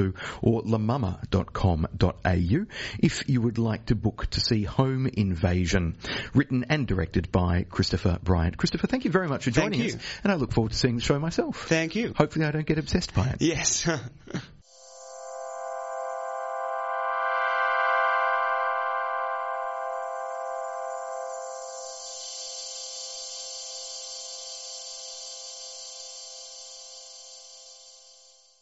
93476142 or lamama.com.au if you would like to book to see Home Invasion, written and directed by Christopher Bryant. Christopher, thank you very much for Thank joining you. us, and I look forward to seeing the show myself. Thank you. Hopefully I don't get obsessed by it. Yes.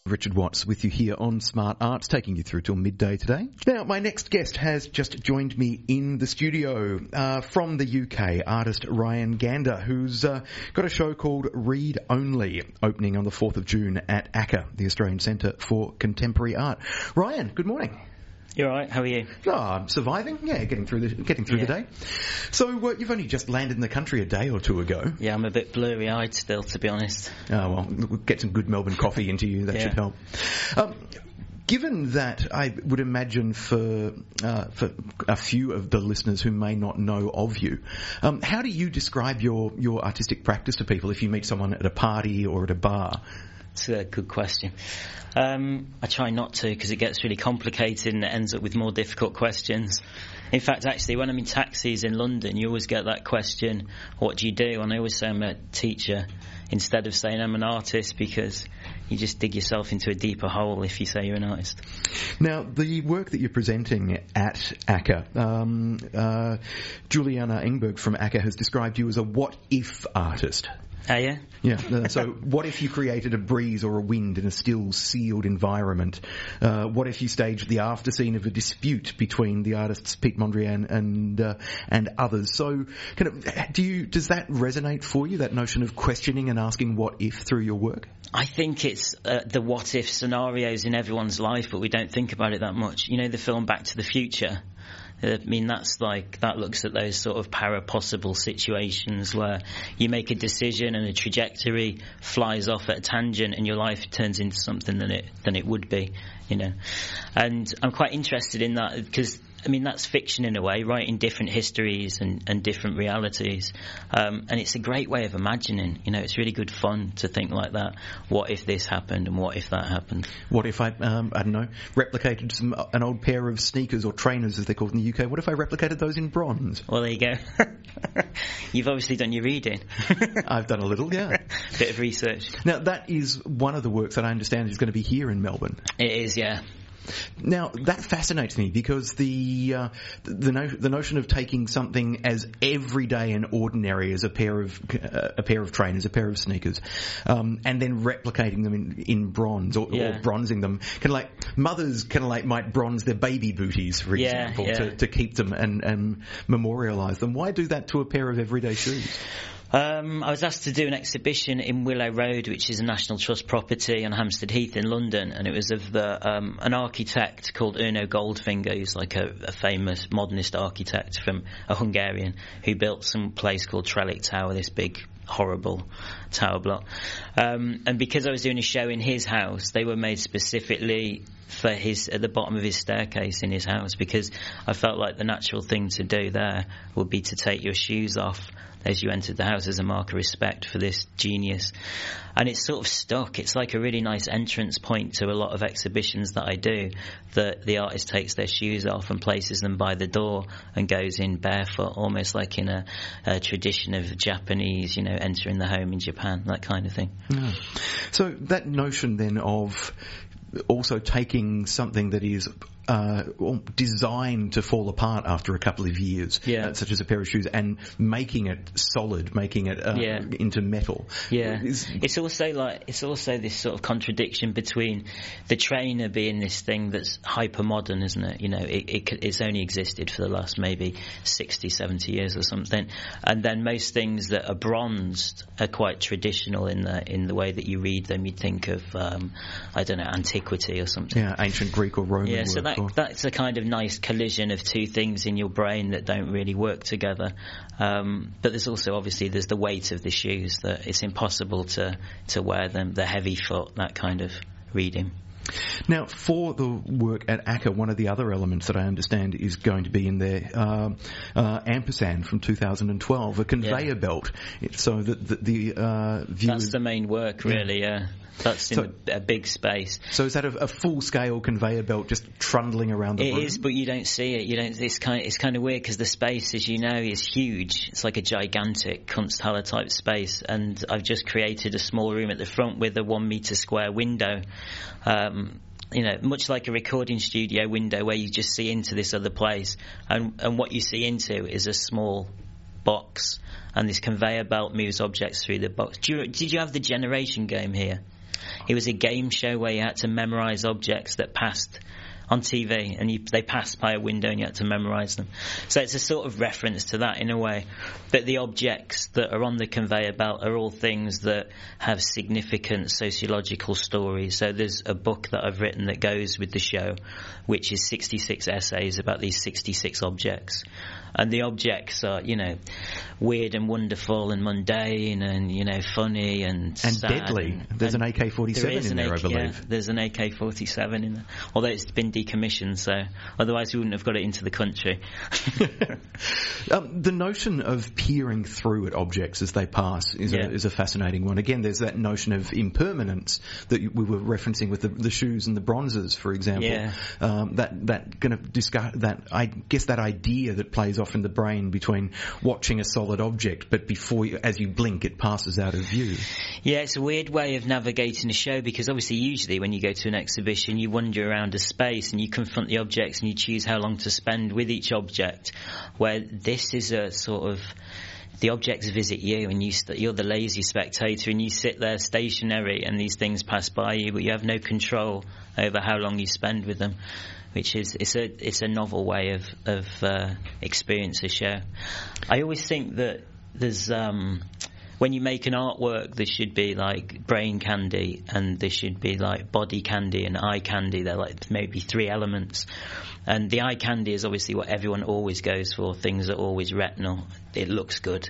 Richard Watts with you here on Smart Arts, taking you through till midday today. Now, my next guest has just joined me in the studio uh, from the UK, artist Ryan Gander, who's uh, got a show called Read Only, opening on the 4th of June at ACCA, the Australian Centre for Contemporary Art. Ryan, good morning. You're right. How are you? Oh, I'm surviving. Yeah, getting through the getting through the day. So uh, you've only just landed in the country a day or two ago. Yeah, I'm a bit blurry-eyed still, to be honest. Oh well, we'll get some good Melbourne coffee into you. That Yeah. should help. Um, given that, I would imagine for uh, for a few of the listeners who may not know of you, um, how do you describe your your artistic practice to people if you meet someone at a party or at a bar? It's a good question. Um, I try not to because it gets really complicated and it ends up with more difficult questions. In fact, actually, when I'm in taxis in London, you always get that question, "What do you do?" And I always say I'm a teacher instead of saying I'm an artist because you just dig yourself into a deeper hole if you say you're an artist. Now, the work that you're presenting at ACCA, um, uh, Juliana Engberg from ACCA has described you as a what if artist. Oh yeah. Yeah. uh, so, what if you created a breeze or a wind in a still, sealed environment? Uh, what if you staged the after scene of a dispute between the artists Piet Mondrian and uh, and others? So, kind of, do you does that resonate for you? That notion of questioning and asking what if through your work? I think it's uh, the what if scenarios in everyone's life, but we don't think about it that much. You know, the film Back to the Future. I mean, that's like that looks at those sort of para possible situations where you make a decision and a trajectory flies off at a tangent, and your life turns into something than it than it would be, you know. And I'm quite interested in that because I mean, that's fiction in a way, writing different histories and, and different realities. Um, and it's a great way of imagining. You know, it's really good fun to think like that. What if this happened and what if that happened? What if I, um, I don't know, replicated some, an old pair of sneakers or trainers as they're called in the UK? What if I replicated those in bronze? Well, there you go. You've obviously done your reading. I've done a little, yeah. Bit of research. Now, that is one of the works that I understand is going to be here in Melbourne. It is, yeah. Now that fascinates me because the uh, the, no- the notion of taking something as everyday and ordinary as a pair of uh, a pair of trainers, a pair of sneakers, um, and then replicating them in, in bronze or, Yeah. or bronzing them, kind of like mothers kind of like might bronze their baby booties, for example, yeah. To, to keep them and, and memorialise them. Why do that to a pair of everyday shoes? Um, I was asked to do an exhibition in Willow Road, which is a National Trust property on Hampstead Heath in London, and it was of the um, an architect called Erno Goldfinger, who's like a, a famous modernist architect from a Hungarian who built some place called Trellick Tower, this big horrible tower block. Um, and because I was doing a show in his house, they were made specifically for his at the bottom of his staircase in his house because I felt like the natural thing to do there would be to take your shoes off as you entered the house as a mark of respect for this genius. And it's sort of stuck. It's like a really nice entrance point to a lot of exhibitions that I do. That the artist takes their shoes off and places them by the door and goes in barefoot, almost like in a, a tradition of Japanese, you know, entering the home in Japan, that kind of thing. So that notion then of also taking something that is uh, designed to fall apart after a couple of years, Yeah. uh, such as a pair of shoes, and making it solid, making it uh, Yeah. into metal. Yeah, Is- it's also like it's also this sort of contradiction between the trainer being this thing that's hyper modern, isn't it? You know, it, it it's only existed for the last maybe 60, 70 years or something, and then most things that are bronzed are quite traditional in the in the way that you read them. You'd think of um, I don't know antiquity or something. yeah, ancient Greek or Roman. Yeah, so that that's a kind of nice collision of two things in your brain that don't really work together. Um, but there's also obviously there's the weight of the shoes that it's impossible to to wear them, the heavy foot, that kind of reading. Now, for the work at ACCA, one of the other elements that I understand is going to be in there, uh, uh, ampersand from 2012, a conveyor Yeah. belt, so that the, the uh, viewers. That's the main work, really. Yeah, that's in So- a, a big space. so is that a, a full-scale conveyor belt just trundling around the It room? is, but you don't see it. You don't. It's kind. It's kind of weird because the space, as you know, is huge. It's like a gigantic Kunsthalle type space, and I've just created a small room at the front with a one meter square window. Um, you know, much like a recording studio window where you just see into this other place, and and what you see into is a small box, and this conveyor belt moves objects through the box. Do you, did you have the generation game here? It was a game show where you had to memorize objects that passed on TV, and you, they passed by a window, and you had to memorize them. So it's a sort of reference to that in a way. But the objects that are on the conveyor belt are all things that have significant sociological stories. So there's a book that I've written that goes with the show, which is 66 essays about these 66 objects. And the objects are, you know, weird and wonderful and mundane and, you know, funny and And deadly. and- There's and an AK-47 there in there, I believe. yeah, there's an AK-47 in there. Although it's been decommissioned, so otherwise we wouldn't have got it into the country. Um, the notion of peering through at objects as they pass is, Yeah. a, is a fascinating one. Again, there's that notion of impermanence that we were referencing with the, the shoes and the bronzes, for example. Yeah. Um, that that kind of discuss that I guess that idea that plays off in the brain between watching a solid object, but before you, as you blink, it passes out of view. Yeah, it's a weird way of navigating a show because obviously, usually when you go to an exhibition, you wander around a space and you confront the objects and you choose how long to spend with each object. Where this is a sort of the objects visit you and you st- you're the lazy spectator and you sit there stationary and these things pass by you, but you have no control over how long you spend with them. Which is it's a it's a novel way of of uh, experience a show. I always think that there's um, when you make an artwork, there should be like brain candy and there should be like body candy and eye candy. They're like maybe three elements. And the eye candy is obviously what everyone always goes for. Things are always retinal. It looks good.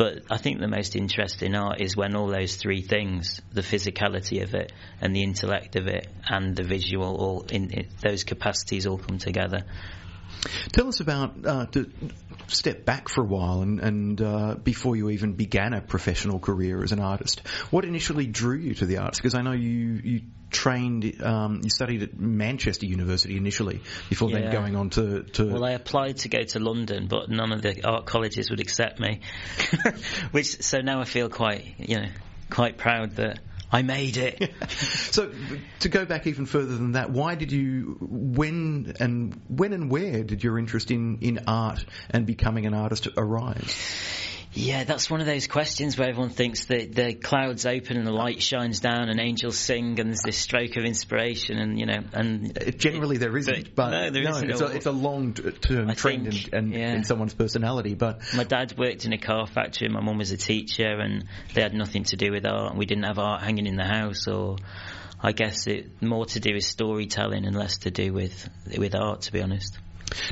But I think the most interesting art is when all those three things, the physicality of it and the intellect of it and the visual, all in, in those capacities all come together. Tell us about uh, to step back for a while and, and uh, before you even began a professional career as an artist. What initially drew you to the arts? Because I know you you trained, um, you studied at Manchester University initially before Yeah. then going on to, to Well, I applied to go to London, but none of the art colleges would accept me. Which so now I feel quite, you know, quite proud that I made it. So to go back even further than that, why did you, when and when and where did your interest in, in art and becoming an artist arise? Yeah, that's one of those questions where everyone thinks that the clouds open and the light shines down and angels sing and there's this stroke of inspiration and you know and Uh, Generally, there isn't, but, no, there isn't. it's, a, it's a long-term I trend think, in, in, yeah. in someone's personality. But My dad worked in a car factory. My mum was a teacher, and they had nothing to do with art. and We didn't have art hanging in the house, or I guess it more to do with storytelling and less to do with with art, to be honest.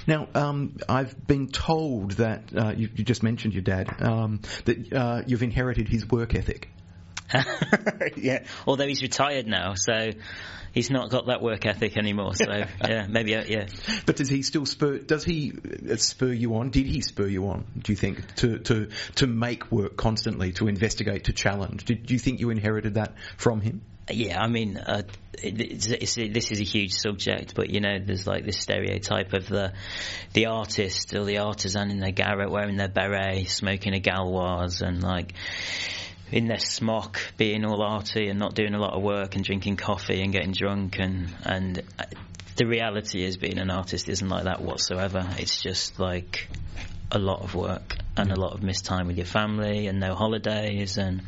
Now, um, I've been told that uh, you, you just mentioned your dad um, that uh, you've inherited his work ethic. yeah, although he's retired now, so he's not got that work ethic anymore. So yeah, maybe uh, yeah. But does he still spur? Does he uh, spur you on? Did he spur you on? Do you think to to to make work constantly, to investigate, to challenge? Did do you think you inherited that from him? Yeah, I mean, uh, it, it's, it's, this is a huge subject, but you know, there's like this stereotype of the the artist or the artisan in their garret wearing their beret, smoking a Gauloise, and like in their smock, being all arty and not doing a lot of work and drinking coffee and getting drunk and and. uh, The reality is, being an artist isn't like that whatsoever. It's just like a lot of work and a lot of missed time with your family and no holidays and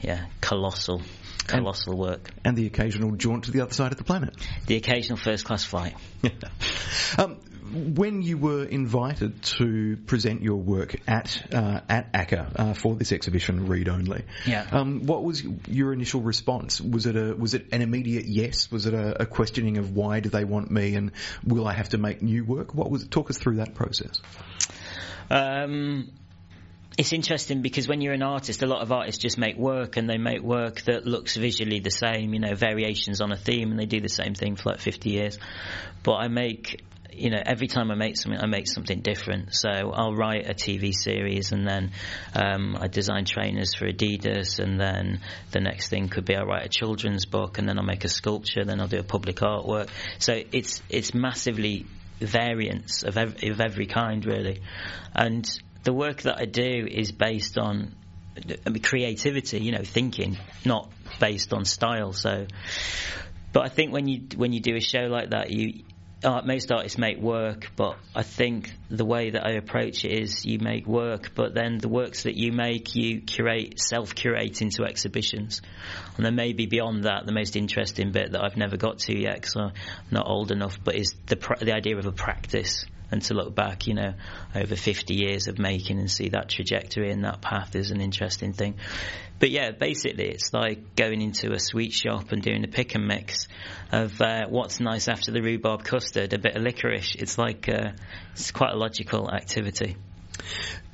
yeah, colossal, colossal work. And the occasional jaunt to the other side of the planet. The occasional first class flight. um, when you were invited to present your work at uh, at ACCA uh, for this exhibition, Read Only, Yeah. um, what was your initial response? Was it a was it an immediate yes? Was it a, a questioning of why do they want me and will I have to make new work? What was talk us through that process? Um, it's interesting because when you're an artist, a lot of artists just make work and they make work that looks visually the same, you know, variations on a theme and they do the same thing for like 50 years. But I make, you know, every time I make something, I make something different. So I'll write a TV series and then um, I design trainers for Adidas and then the next thing could be I write a children's book and then I'll make a sculpture, then I'll do a public artwork. So it's, it's massively variance of, ev- of every kind really. And the work that I do is based on I mean, creativity, you know, thinking, not based on style. So, but I think when you when you do a show like that, you art, most artists make work, but I think the way that I approach it is you make work, but then the works that you make, you curate, self-curate into exhibitions, and then maybe beyond that, the most interesting bit that I've never got to yet because I'm not old enough, but is the the idea of a practice and to look back, you know, over 50 years of making and see that trajectory and that path is an interesting thing. But yeah, basically, it's like going into a sweet shop and doing a pick and mix of uh, what's nice after the rhubarb custard, a bit of licorice. It's like uh, it's quite a logical activity.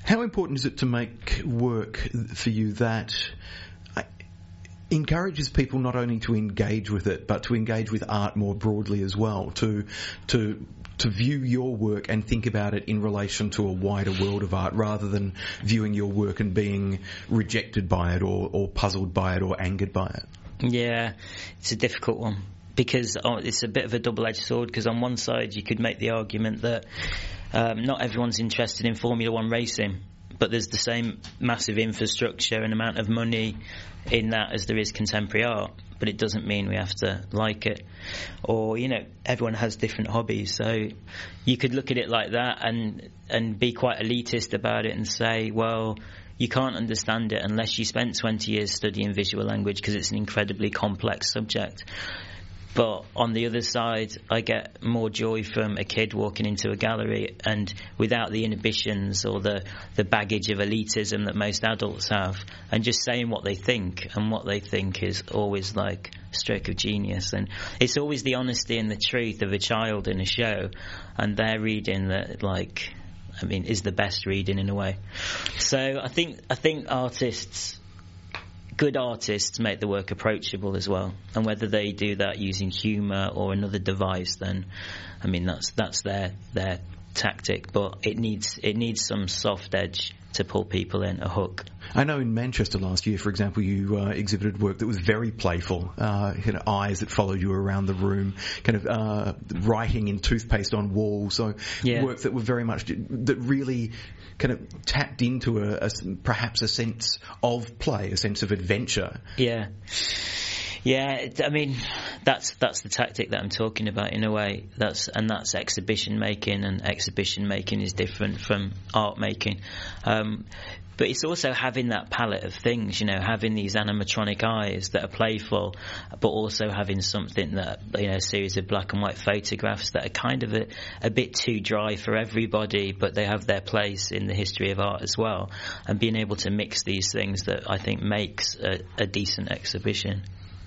How important is it to make work for you that encourages people not only to engage with it, but to engage with art more broadly as well, to to to view your work and think about it in relation to a wider world of art rather than viewing your work and being rejected by it or, or puzzled by it or angered by it. Yeah, it's a difficult one because oh, it's a bit of a double-edged sword. Because on one side, you could make the argument that um, not everyone's interested in Formula One racing, but there's the same massive infrastructure and amount of money in that as there is contemporary art. But it doesn't mean we have to like it, or you know, everyone has different hobbies. So you could look at it like that and and be quite elitist about it and say, well, you can't understand it unless you spent 20 years studying visual language because it's an incredibly complex subject. But on the other side, I get more joy from a kid walking into a gallery and without the inhibitions or the, the baggage of elitism that most adults have, and just saying what they think. And what they think is always like a stroke of genius. And it's always the honesty and the truth of a child in a show, and they're reading that like. I mean, is the best reading in a way. So I think I think artists good artists make the work approachable as well. And whether they do that using humour or another device, then I mean that's that's their their tactic. But it needs it needs some soft edge to pull people in, a hook. I know in Manchester last year, for example, you uh, exhibited work that was very playful, uh, kind of eyes that followed you around the room, kind of uh, writing in toothpaste on walls, so Yeah. work that were very much that really kind of tapped into a, a perhaps a sense of play, a sense of adventure. Yeah. Yeah, I mean, that's that's the tactic that I'm talking about in a way. That's and that's exhibition making, and exhibition making is different from art making. Um, but it's also having that palette of things, you know, having these animatronic eyes that are playful, but also having something that, you know, a series of black and white photographs that are kind of a, a bit too dry for everybody, but they have their place in the history of art as well. And being able to mix these things that I think makes a, a decent exhibition.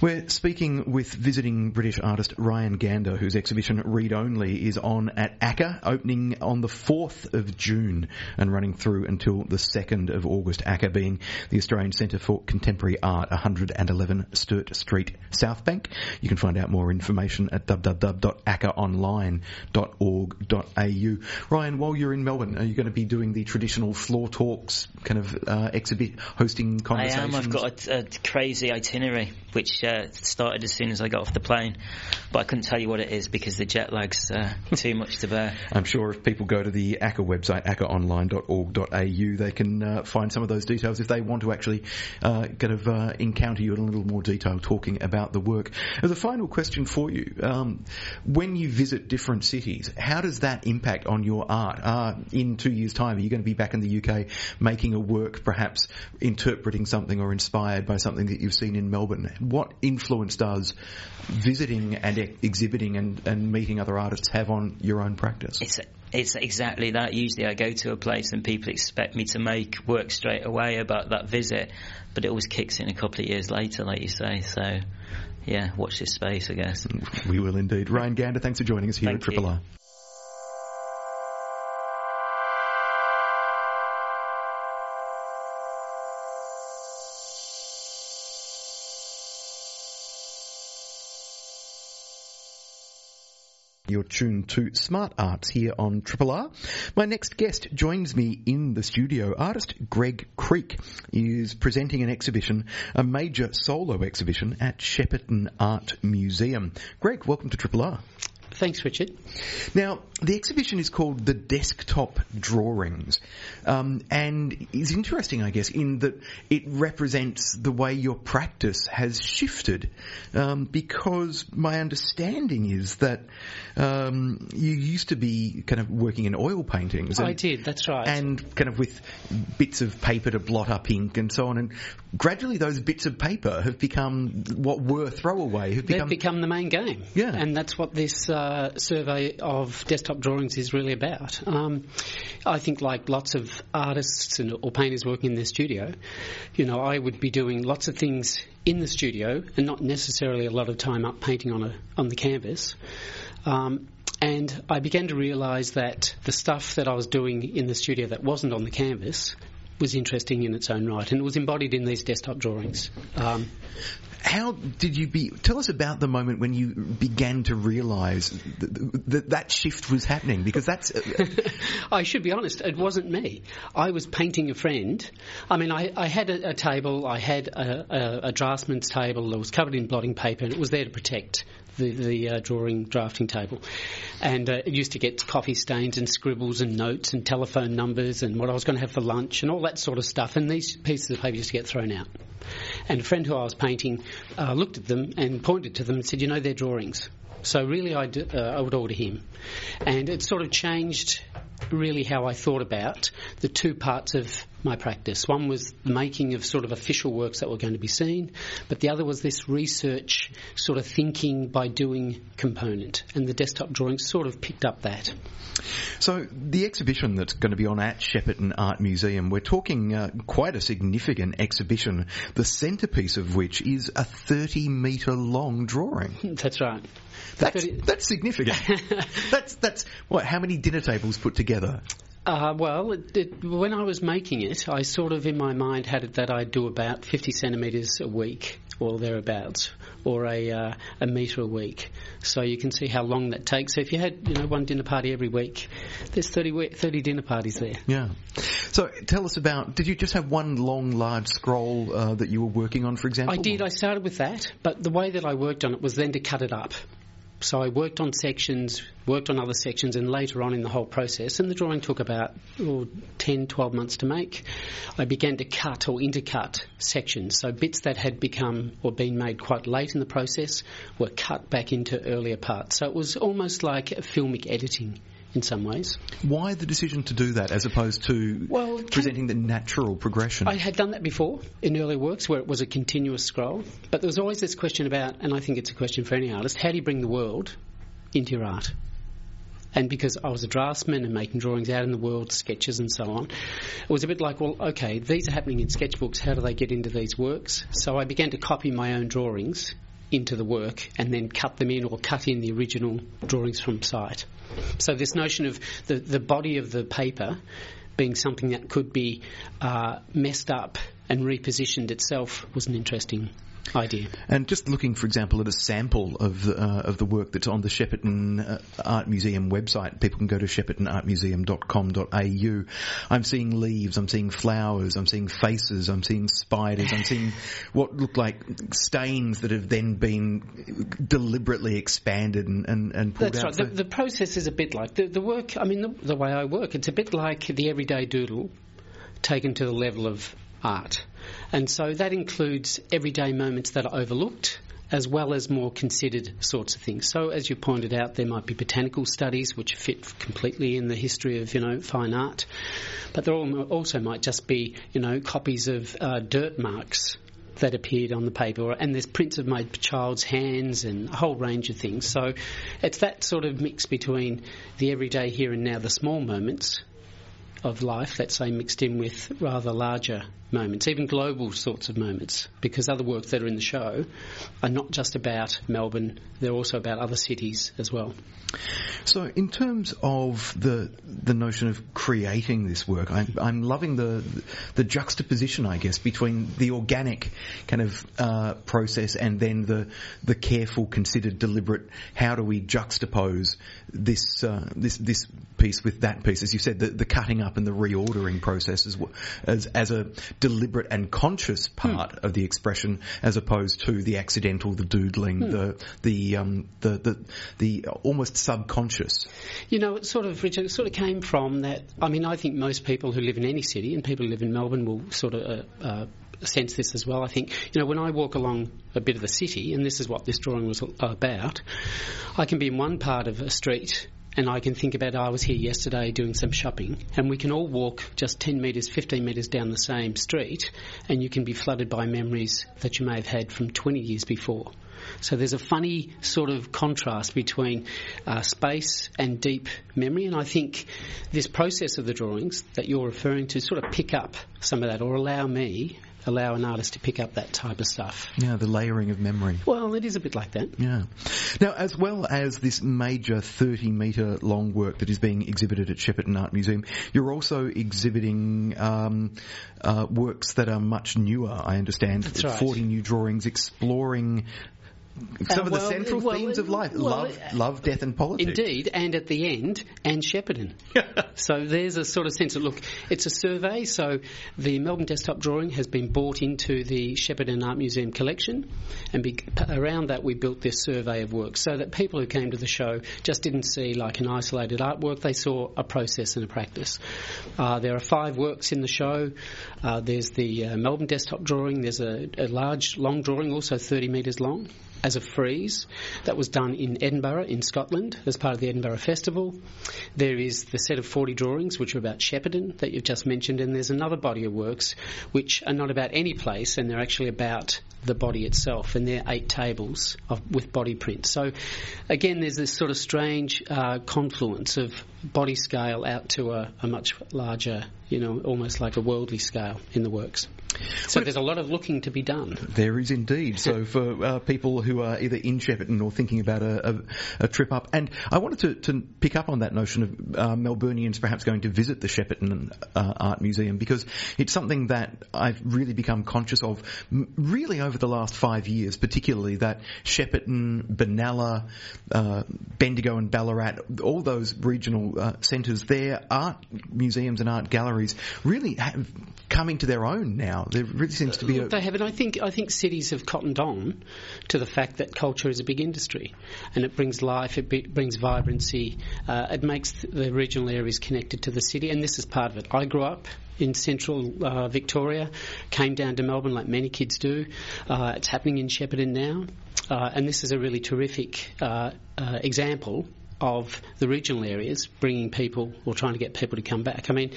We're speaking with visiting British artist Ryan Gander, whose exhibition Read Only is on at ACCA, opening on the 4th of June and running through until the 2nd of August. ACCA being the Australian Centre for Contemporary Art, 111 Sturt Street, South Bank. You can find out more information at www.accaonline.org.au. Ryan, while you're in Melbourne, are you going to be doing the traditional floor talks, kind of uh, exhibit, hosting I conversations? am. I've got a, a crazy itinerary which uh, started as soon as I got off the plane, but I couldn't tell you what it is because the jet lag's uh, too much to bear. I'm sure if people go to the ACCA website, accaonline.org.au, they can uh, find some of those details if they want to actually uh, kind of uh, encounter you in a little more detail talking about the work. As a final question for you, um, when you visit different cities, how does that impact on your art? Uh, in two years' time, are you going to be back in the UK making a work, perhaps interpreting something or inspired by something that you've seen in Melbourne? What influence does visiting and e- exhibiting and, and meeting other artists have on your own practice? It's it's exactly that. Usually, I go to a place and people expect me to make work straight away about that visit, but it always kicks in a couple of years later, like you say. So, yeah, watch this space, I guess. We will indeed. Ryan Gander, thanks for joining us here Thank at Triple. R. You're tuned to Smart Arts here on Triple R. My next guest joins me in the studio. Artist Greg Creek is presenting an exhibition, a major solo exhibition at Shepparton Art Museum. Greg, welcome to Triple R. Thanks, Richard. Now, the exhibition is called The Desktop Drawings, um, and is interesting, I guess, in that it represents the way your practice has shifted. Um, because my understanding is that um, you used to be kind of working in oil paintings. I did, that's right. And kind of with bits of paper to blot up ink and so on, and gradually those bits of paper have become what were throwaway. Have They've become become the main game. Yeah. And that's what this uh, survey of desktop drawings is really about. Um, I think, like lots of artists and, or painters working in their studio, you know, I would be doing lots of things in the studio and not necessarily a lot of time up painting on, a, on the canvas. Um, and I began to realise that the stuff that I was doing in the studio that wasn't on the canvas was interesting in its own right, and it was embodied in these desktop drawings. Um, How did you be? Tell us about the moment when you began to realise that, that that shift was happening, because that's uh, I should be honest, it wasn't me. I was painting a friend. I mean, I, I had a, a table, I had a, a, a draftsman's table that was covered in blotting paper, and it was there to protect the, the uh, drawing drafting table. And uh, it used to get coffee stains and scribbles and notes and telephone numbers and what I was going to have for lunch and all that sort of stuff. And these pieces of paper used to get thrown out. And a friend who I was painting uh, looked at them and pointed to them and said, "You know, they're drawings." So really, I, d- uh, I would order him, and it sort of changed really how I thought about the two parts of my practice. One was the making of sort of official works that were going to be seen, but the other was this research sort of thinking by doing component, and the desktop drawings sort of picked up that. So the exhibition that's going to be on at Shepparton Art Museum, we're talking uh, quite a significant exhibition, the centrepiece of which is a 30 metre long drawing. That's right. That's, that's significant. that's, that's, what, how many dinner tables put together? Uh, well, it, it, when I was making it, I sort of in my mind had it that I'd do about 50 centimetres a week or thereabouts, or a uh, a metre a week. So you can see how long that takes. So if you had you know one dinner party every week, there's 30, 30 dinner parties there. Yeah. So tell us about. Did you just have one long, large scroll uh, that you were working on, for example? I did. I started with that, but the way that I worked on it was then to cut it up. So I worked on sections, worked on other sections, and later on in the whole process, and the drawing took about oh, 10, 12 months to make, I began to cut or intercut sections. So bits that had become or been made quite late in the process were cut back into earlier parts. So it was almost like filmic editing in some ways. Why the decision to do that as opposed to well, presenting the natural progression? I had done that before in earlier works where it was a continuous scroll, but there was always this question about, and I think it's a question for any artist, how do you bring the world into your art? And because I was a draftsman and making drawings out in the world, sketches and so on, it was a bit like, well, okay, these are happening in sketchbooks, how do they get into these works? So I began to copy my own drawings into the work and then cut them in or cut in the original drawings from sight. So this notion of the, the body of the paper being something that could be uh, messed up and repositioned itself was an interesting idea. And just looking, for example, at a sample of the, uh, of the work that's on the Shepparton uh, Art Museum website, people can go to sheppartonartmuseum.com.au. I'm seeing leaves, I'm seeing flowers, I'm seeing faces, I'm seeing spiders, I'm seeing what look like stains that have then been deliberately expanded and, and, and pulled That's out. right. The, the, process is a bit like the, the work. I mean, the, the way I work, it's a bit like the everyday doodle taken to the level of art. And so that includes everyday moments that are overlooked as well as more considered sorts of things. So, as you pointed out, there might be botanical studies which fit completely in the history of, you know, fine art, but there also might just be, you know, copies of uh, dirt marks that appeared on the paper, and there's prints of my child's hands and a whole range of things. So, it's that sort of mix between the everyday here and now, the small moments, of life, let's say, mixed in with rather larger moments, even global sorts of moments, because other works that are in the show are not just about Melbourne, they're also about other cities as well. So, in terms of the the notion of creating this work, I'm, I'm loving the the juxtaposition, I guess, between the organic kind of uh, process and then the the careful, considered, deliberate. How do we juxtapose this uh, this this piece with that piece? As you said, the, the cutting up and the reordering process as, as, as a deliberate and conscious part hmm. of the expression, as opposed to the accidental, the doodling, hmm. the the, um, the the the almost subconscious. You know, it sort of Richard, it sort of came from that. I mean, I think most people who live in any city and people who live in Melbourne will sort of. Uh, uh, sense this as well. I think, you know, when I walk along a bit of the city, and this is what this drawing was about, I can be in one part of a street and I can think about I was here yesterday doing some shopping, and we can all walk just 10 metres, 15 metres down the same street, and you can be flooded by memories that you may have had from 20 years before. So there's a funny sort of contrast between uh, space and deep memory, and I think this process of the drawings that you're referring to sort of pick up some of that, or allow me allow an artist to pick up that type of stuff. Yeah, the layering of memory. Well, it is a bit like that. Yeah. Now, as well as this major 30 metre long work that is being exhibited at Shepparton Art Museum, you're also exhibiting um, uh, works that are much newer, I understand. That's right. 40 new drawings exploring some uh, of the central well, themes of life well, love, love, death, and politics. Indeed, and at the end, and Shepparton. so there's a sort of sense of look, it's a survey. So the Melbourne Desktop Drawing has been bought into the Shepparton Art Museum collection, and be, around that we built this survey of work so that people who came to the show just didn't see like an isolated artwork, they saw a process and a practice. Uh, there are five works in the show. Uh, there's the uh, Melbourne Desktop Drawing, there's a, a large, long drawing, also 30 metres long as a frieze. That was done in Edinburgh, in Scotland, as part of the Edinburgh Festival. There is the set of 40 drawings, which are about Shepparton, that you've just mentioned, and there's another body of works which are not about any place, and they're actually about the body itself, and they're eight tables of, with body prints. So, again, there's this sort of strange uh, confluence of body scale out to a, a much larger, you know, almost like a worldly scale in the works. So there's a lot of looking to be done. There is indeed. So for uh, people who are either in Shepparton or thinking about a, a, a trip up, and I wanted to, to, pick up on that notion of uh, Melburnians perhaps going to visit the Shepparton uh, Art Museum because it's something that I've really become conscious of, really over the last five years, particularly that Shepparton, Benalla, uh, Bendigo, and Ballarat, all those regional uh, centres, their art museums and art galleries really have coming to their own now. There really seems to be a. They have, and I think I think cities have cottoned on to the fact that culture is a big industry, and it brings life, it be, brings vibrancy, uh, it makes the regional areas connected to the city, and this is part of it. I grew up in central uh, Victoria, came down to Melbourne like many kids do. Uh, it's happening in Shepparton now, uh, and this is a really terrific uh, uh, example of the regional areas, bringing people or trying to get people to come back. I mean,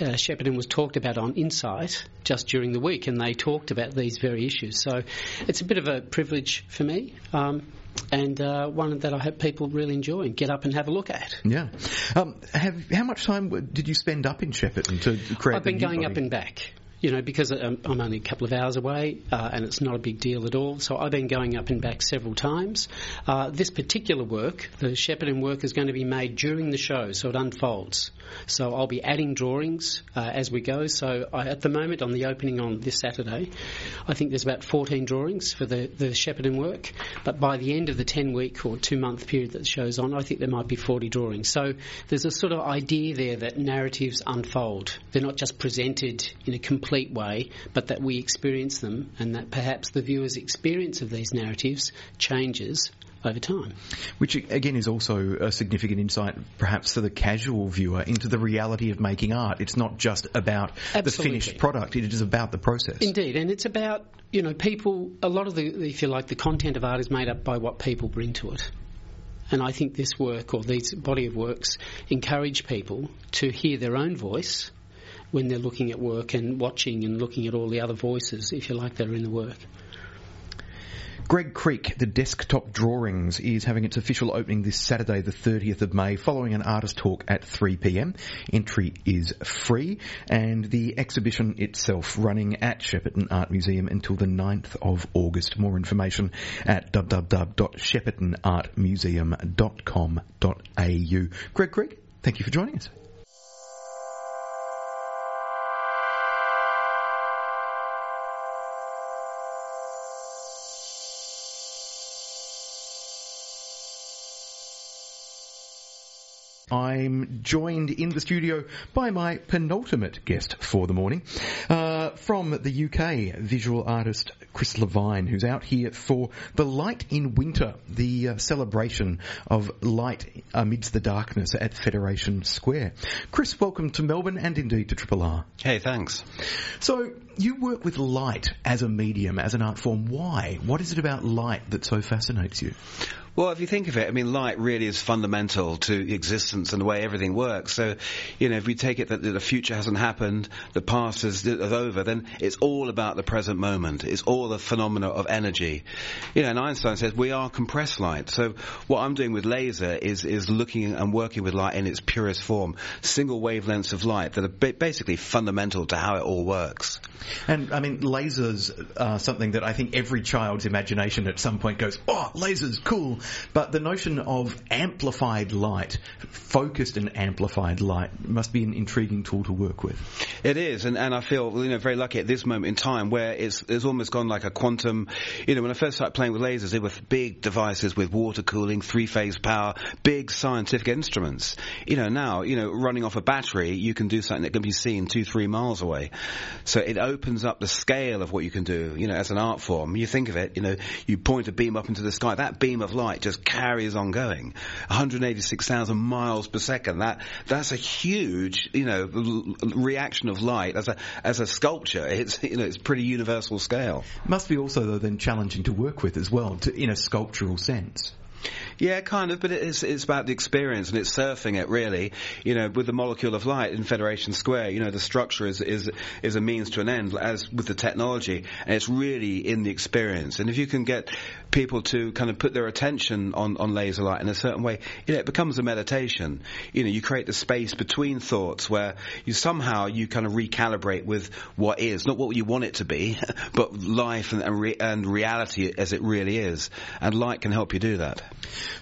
uh, Shepparton was talked about on Insight just during the week, and they talked about these very issues. So it's a bit of a privilege for me. Um, and uh, one that I hope people really enjoy and get up and have a look at. Yeah. Um, have, how much time did you spend up in Shepparton to create? I've been going body? up and back you know, because I'm only a couple of hours away uh, and it's not a big deal at all. So I've been going up and back several times. Uh, this particular work, the Shepparton work, is going to be made during the show, so it unfolds. So I'll be adding drawings uh, as we go. So I, at the moment, on the opening on this Saturday, I think there's about 14 drawings for the, the work. But by the end of the 10 week or two month period that the show's on, I think there might be 40 drawings. So there's a sort of idea there that narratives unfold. They're not just presented in a complete way, but that we experience them and that perhaps the viewer's experience of these narratives changes over time. Which again is also a significant insight, perhaps for the casual viewer, into the reality of making art. It's not just about Absolutely. the finished product; it is about the process. Indeed, and it's about you know people. A lot of the, if you like, the content of art is made up by what people bring to it. And I think this work or these body of works encourage people to hear their own voice when they're looking at work and watching and looking at all the other voices, if you like, that are in the work. Greg Creek, the desktop drawings, is having its official opening this Saturday, the 30th of May, following an artist talk at 3pm. Entry is free, and the exhibition itself running at Shepparton Art Museum until the 9th of August. More information at www.sheppartonartmuseum.com.au. Greg Creek, thank you for joining us. I'm joined in the studio by my penultimate guest for the morning. Uh, from the UK, visual artist Chris Levine, who's out here for the Light in Winter, the uh, celebration of light amidst the darkness at Federation Square. Chris, welcome to Melbourne and indeed to Triple R. Hey, thanks. So, you work with light as a medium, as an art form. Why? What is it about light that so fascinates you? Well, if you think of it, I mean, light really is fundamental to existence and the way everything works. So, you know, if we take it that the future hasn't happened, the past is, is over, then it's all about the present moment. It's all the phenomena of energy. You know, and Einstein says we are compressed light. So what I'm doing with laser is, is looking and working with light in its purest form. Single wavelengths of light that are basically fundamental to how it all works. And I mean, lasers are something that I think every child's imagination at some point goes, oh, lasers, cool. But the notion of amplified light, focused and amplified light, must be an intriguing tool to work with. It is, and, and I feel you know very lucky at this moment in time where it's it's almost gone like a quantum. You know, when I first started playing with lasers, they were big devices with water cooling, three phase power, big scientific instruments. You know, now you know running off a battery, you can do something that can be seen two three miles away. So it opens up the scale of what you can do, you know, as an art form. You think of it, you know, you point a beam up into the sky, that beam of light just carries on going. 186,000 miles per second. That, that's a huge, you know, reaction of light as a, as a sculpture. It's, you know, it's pretty universal scale. Must be also though then challenging to work with as well, to, in a sculptural sense. Yeah, kind of, but it's it's about the experience and it's surfing it really. You know, with the molecule of light in Federation Square, you know, the structure is is is a means to an end, as with the technology, and it's really in the experience. And if you can get people to kind of put their attention on on laser light in a certain way, you know, it becomes a meditation. You know, you create the space between thoughts where you somehow you kind of recalibrate with what is, not what you want it to be, but life and and, re- and reality as it really is. And light can help you do that.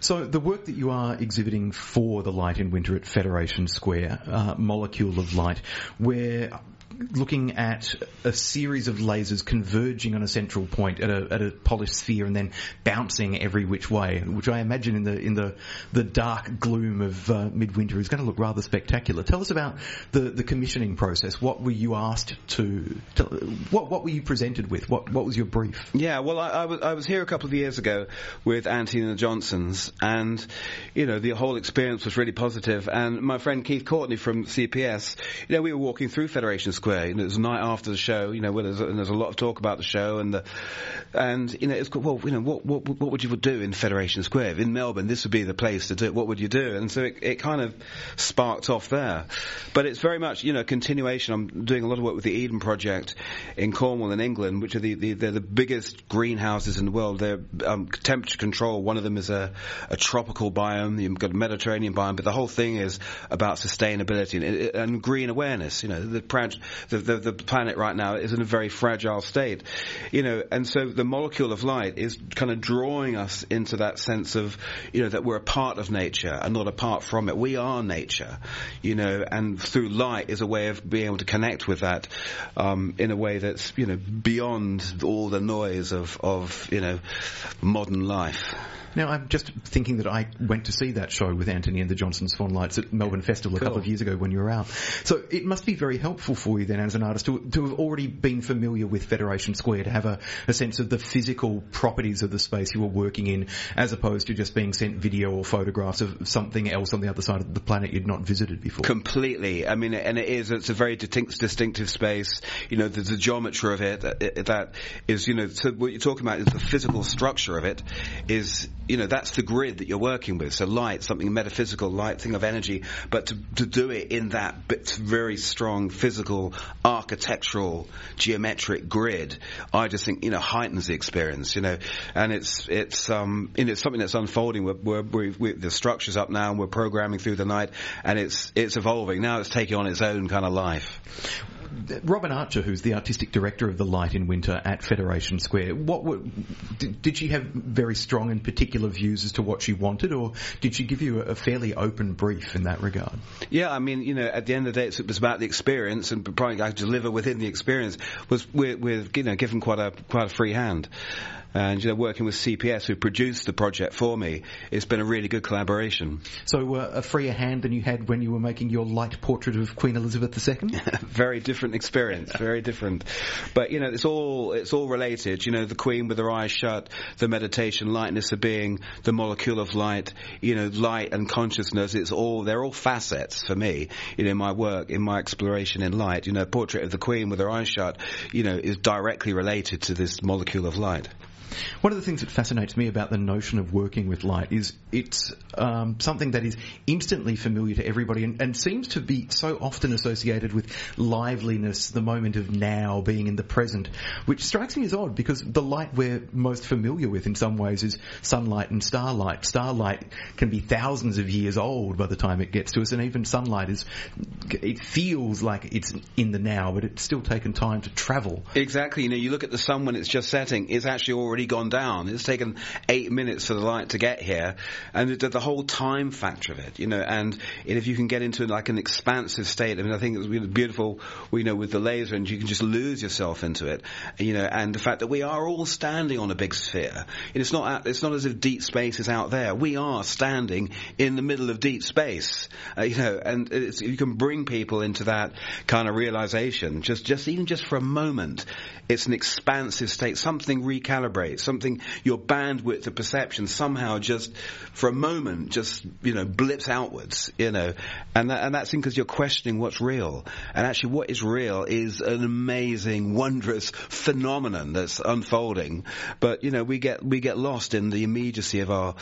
So the work that you are exhibiting for the Light in Winter at Federation Square, uh, Molecule of Light, where looking at a series of lasers converging on a central point at a, at a polished sphere and then bouncing every which way, which I imagine in the in the the dark gloom of uh, midwinter is going to look rather spectacular. Tell us about the, the commissioning process. What were you asked to, to what what were you presented with? What what was your brief? Yeah, well, I, I, was, I was here a couple of years ago with Antony and the Johnsons, and you know the whole experience was really positive. And my friend Keith Courtney from CPS, you know, we were walking through Federation Square. You know, it was the night after the show. You know, where there's, and there's a lot of talk about the show, and the and you know, it's well, you know, what what what would you do in Federation Square in Melbourne? This would be the place to do it. What would you do? And so it, it kind of sparked off there. But it's very much you know continuation. I'm doing a lot of work with the Eden Project in Cornwall in England, which are the, the they're the biggest greenhouses in the world. They're um, temperature control. One of them is a, a tropical biome. You've got a Mediterranean biome, but the whole thing is about sustainability and, and green awareness. You know, the, the, the, the planet right now is in a very fragile state. You know, and so the molecule of light is kind of drawing us into that sense of, you know, that we're a part of nature and not apart from it. We are nature, you know, and through light is a way of being able to connect with that um, in a way that's, you know, beyond all the noise of, of you know, modern life. Now, I'm just thinking that I went to see that show with Antony and the Johnsons Swan Lights at Melbourne Festival a couple of years ago when you were out. So it must be very helpful for you then as an artist to, to have already been familiar with Federation Square, to have a, a sense of the physical properties of the space you were working in, as opposed to just being sent video or photographs of something else on the other side of the planet you'd not visited before. Completely. I mean, and it is, it's a very distinct, distinctive space. You know, there's the geometry of it that, that is, you know, so what you're talking about is the physical structure of it is, you know, that's the grid that you're working with. So light, something metaphysical, light, thing of energy, but to, to do it in that very strong physical, architectural, geometric grid, I just think, you know, heightens the experience, you know, and it's, it's, um, you know, it's something that's unfolding. We're, we're, we're, the structure's up now and we're programming through the night and it's, it's evolving. Now it's taking on its own kind of life. Robin Archer, who's the artistic director of the Light in Winter at Federation Square, what were, did, did, she have very strong and particular views as to what she wanted, or did she give you a, fairly open brief in that regard? Yeah, I mean, you know, at the end of the day, it was about the experience, and probably I deliver within the experience was we're, we're you know given quite a quite a free hand and you know, working with CPS who produced the project for me, it's been a really good collaboration. So uh, a freer hand than you had when you were making your light portrait of Queen Elizabeth II. very different experience, very different. But you know, it's all it's all related. You know, the Queen with her eyes shut, the meditation, lightness of being, the molecule of light. You know, light and consciousness. It's all they're all facets for me. You know, in my work, in my exploration in light. You know, portrait of the Queen with her eyes shut. You know, is directly related to this molecule of light. One of the things that fascinates me about the notion of working with light is it's um, something that is instantly familiar to everybody and, and, seems to be so often associated with liveliness, the moment of now, being in the present, which strikes me as odd because the light we're most familiar with in some ways is sunlight and starlight. Starlight can be thousands of years old by the time it gets to us, and even sunlight is, it feels like it's in the now, but it's still taken time to travel. Exactly. You know, you look at the sun when it's just setting, it's actually already already gone down. It's taken eight minutes for the light to get here, and the, the whole time factor of it, you know, and if you can get into like an expansive state, I mean, I think it's really beautiful, you know, with the laser, and you can just lose yourself into it, you know, and the fact that we are all standing on a big sphere. It's not, it's not as if deep space is out there. We are standing in the middle of deep space, uh, you know, and you can bring people into that kind of realization, just, just even just for a moment, it's an expansive state. Something recalibrates, something, your bandwidth of perception somehow just, for a moment, just, you know, blips outwards, you know, and that, and that's because you're questioning what's real. And actually what is real is an amazing, wondrous phenomenon that's unfolding. But, you know, we get, we get lost in the immediacy of our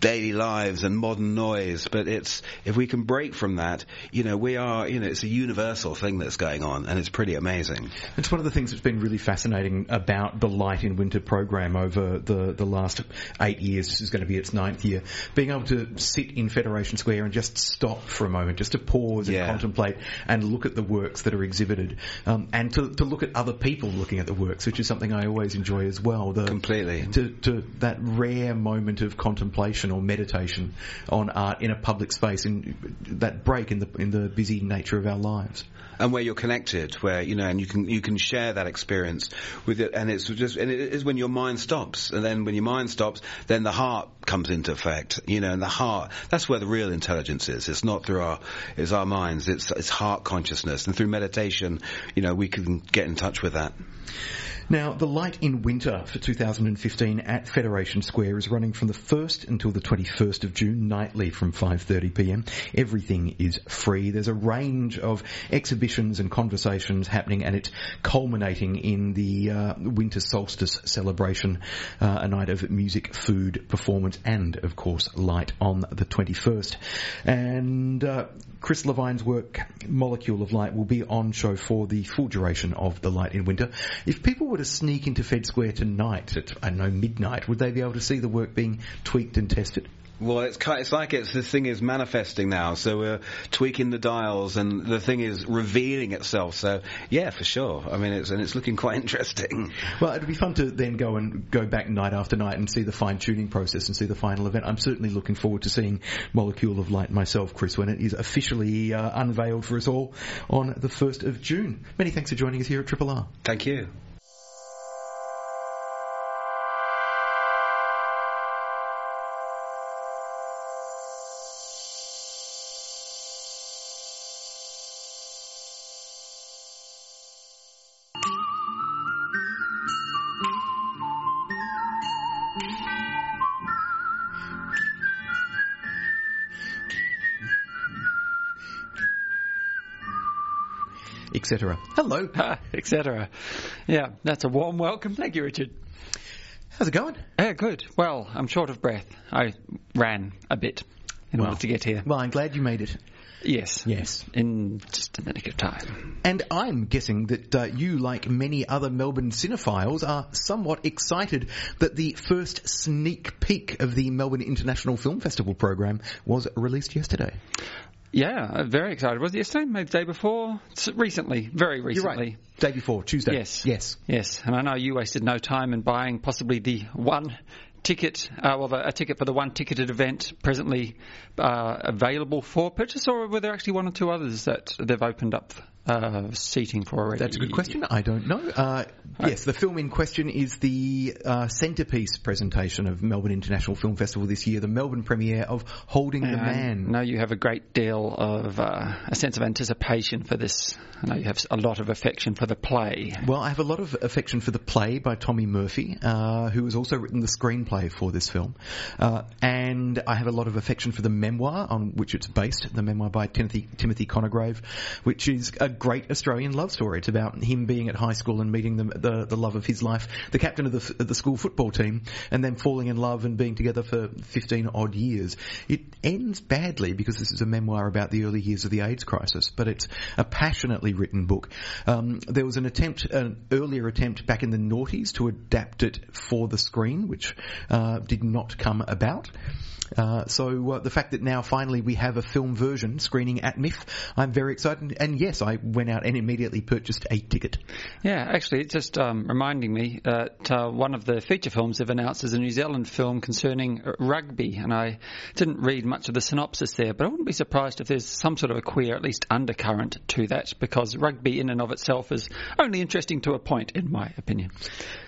daily lives and modern noise, but it's if we can break from that, you know, we are, you know, it's a universal thing that's going on, and it's pretty amazing. It's one of the things that's been really fascinating about the Light in Winter program over the the last eight years. This is going to be its ninth year. Being able to sit in Federation Square and just stop for a moment, just to pause and Yeah. contemplate and look at the works that are exhibited, um, and to to look at other people looking at the works, which is something I always enjoy as well. The, Completely. to, to that rare moment of contemplation or meditation on art in a public space, in that break in the in the busy nature of our lives. and where you're connected, where you know, and you can you can share that experience with it, and it's just and it is when your mind stops, and then when your mind stops, then the heart comes into effect, you know, and the heart that's where the real intelligence is. It's not through our it's our minds, it's it's heart consciousness, and through meditation, you know, we can get in touch with that. Now, the Light in Winter for 2015 at Federation Square is running from the 1st until the 21st of June, nightly from 5.30pm. Everything is free. There's a range of exhibitions and conversations happening and it's culminating in the uh, winter solstice celebration, uh, a night of music, food, performance and, of course, light on the 21st. And uh, Chris Levine's work, Molecule of Light, will be on show for the full duration of the Light in Winter. If people were to sneak into Fed Square tonight at, I know, midnight, would they be able to see the work being tweaked and tested? Well, it's ki- it's like it's this thing is manifesting now, so we're tweaking the dials, and the thing is revealing itself. So yeah, for sure. I mean, it's and it's looking quite interesting. Well, it'd be fun to then go and go back night after night and see the fine tuning process and see the final event. I'm certainly looking forward to seeing Molecule of Light myself, Chris, when it is officially uh, unveiled for us all on the 1st of June. Many thanks for joining us here at Triple R. Thank you. Etc. Hello. etc. Yeah, that's a warm welcome. Thank you, Richard. How's it going? Yeah, good. Well, I'm short of breath. I ran a bit in Well. order to get here. Well, I'm glad you made it. Yes. Yes. In just a minute of time. And I'm guessing that uh, you, like many other Melbourne cinephiles, are somewhat excited that the first sneak peek of the Melbourne International Film Festival program was released yesterday. Yeah, uh, very excited. Was it yesterday? Maybe the day before? S- recently. Very recently. right. Day before, Tuesday. Yes. Yes. Yes, and I know you wasted no time in buying possibly the one ticket, uh, well, a ticket for the one ticketed event presently uh, available for purchase, or were there actually one or two others that they've opened up uh, seating for already? That's a good question. I don't know. Uh, yes, the film in question is the uh, centrepiece presentation of Melbourne International Film Festival this year, the Melbourne premiere of Holding the Man. I know you have a great deal of uh, a sense of anticipation for this. I know you have a lot of affection for the play. Well, I have a lot of affection for the play by Tommy Murphy, uh, who has also written the screenplay for this film. Uh, and I have a lot of affection for the memoir on which it's based, the memoir by Timothy, Timothy Conigrave, which is a great Australian love story. It's about him being at high school and meeting the, the, the love of his life, the captain of the, the school football team, and then falling in love and being together for 15 odd years. It ends badly because this is a memoir about the early years of the AIDS crisis, but it's a passionately written book. Um, there was an attempt, an earlier attempt back in the noughties to adapt it for the screen, which uh, did not come about. Uh, so uh, the fact that now finally we have a film version screening at MIFF, I'm very excited. And yes, I went out and immediately purchased a ticket. Yeah, actually, it's just um, reminding me that uh, one of the feature films they've announced is a New Zealand film concerning rugby, and I didn't read much of the synopsis there, but I wouldn't be surprised if there's some sort of a queer, at least undercurrent to that, because rugby in and of itself is only interesting to a point, in my opinion.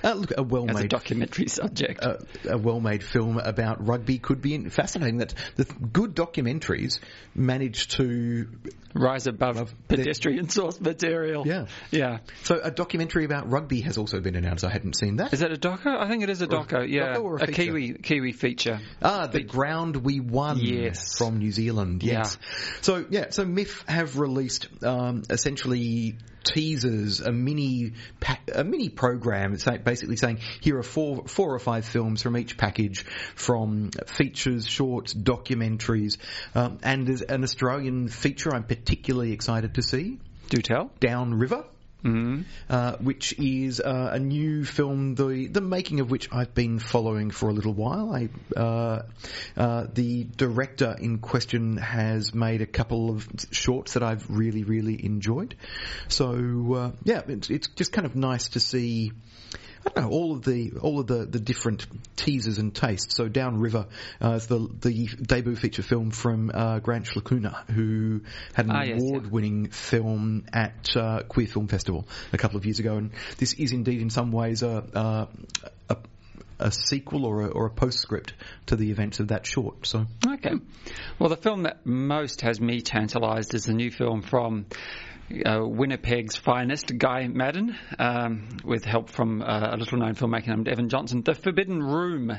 Uh, look, a well-made As a documentary subject. a, a well-made film about rugby could be fascinating. That the good documentaries manage to rise above pedestrian source material. Yeah, yeah. So a documentary about rugby has also been announced. I hadn't seen that. Is that a doco? I think it is a doco. yeah, doco a a, Kiwi Kiwi feature. Ah, the ground we won Yes. from New Zealand. Yes. So yeah, so MIFF have released um, essentially teasers, a mini pa- a mini program, basically saying here are four four or five films from each package, from features, shorts, documentaries, um, and there's an Australian feature I'm particularly excited to see. Do tell. Downriver. Mm. Uh, which is uh, a new film, the the making of which I've been following for a little while. I, uh, uh, the director in question has made a couple of shorts that I've really, really enjoyed. So uh, yeah, it's, it's just kind of nice to see. I don't know all of the all of the, the different teasers and tastes. So Downriver uh, is the the debut feature film from uh, Grant Scicluna, who had an Ah, yes, award-winning film at uh, Queer Film Festival a couple of years ago, and this is indeed in some ways a a, a, a sequel or a, or a postscript to the events of that short. So Okay. Well, the film that most has me tantalised is the new film from uh, Winnipeg's finest, Guy Maddin, um, with help from uh, a little known filmmaker named Evan Johnson. The Forbidden Room,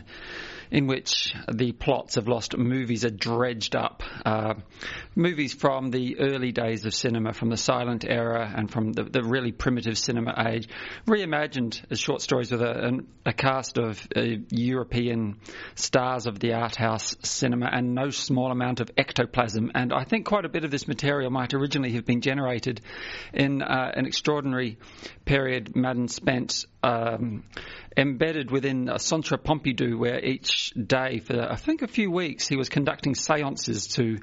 in which the plots of lost movies are dredged up. Uh, movies from the early days of cinema, from the silent era and from the, the really primitive cinema age, reimagined as short stories with a, a cast of uh, European stars of the art house cinema and no small amount of ectoplasm. And I think quite a bit of this material might originally have been generated in uh, an extraordinary period Maddin spent um, embedded within a Centre Pompidou, where each day for I think a few weeks he was conducting seances to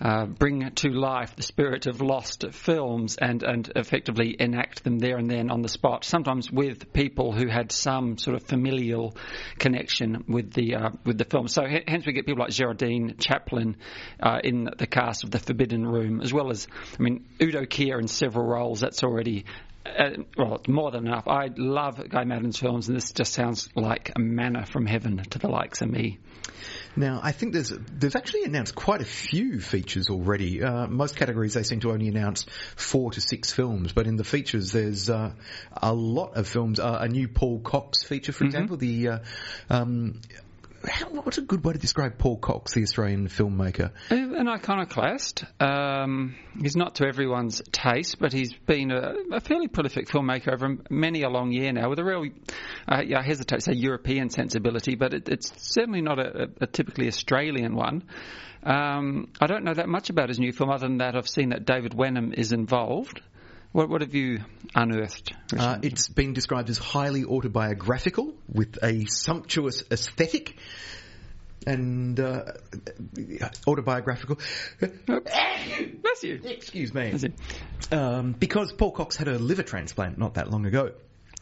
uh, bring to life the spirit of lost films and and effectively enact them there and then on the spot. Sometimes with people who had some sort of familial connection with the uh, with the film. So hence we get people like Geraldine Chaplin uh, in the cast of The Forbidden Room, as well as I mean Udo Kier in several roles. That's already uh, well, more than enough. I love Guy Maddin's films, and this just sounds like a manna from heaven to the likes of me. Now, I think there's there's actually announced quite a few features already. Uh, most categories they seem to only announce four to six films, but in the features there's uh, a lot of films. Uh, a new Paul Cox feature, for example, the uh, um, what's a good way to describe Paul Cox, the Australian filmmaker? An iconoclast. Um, he's not to everyone's taste, but he's been a, a fairly prolific filmmaker over many a long year now, with a real, uh, yeah, I hesitate to say European sensibility, but it, it's certainly not a, a typically Australian one. Um, I don't know that much about his new film, other than that I've seen that David Wenham is involved. What, what have you unearthed? Uh, it's been described as highly autobiographical with a sumptuous aesthetic. And uh, autobiographical. Bless you. Excuse me. Bless you. Um, because Paul Cox had a liver transplant not that long ago.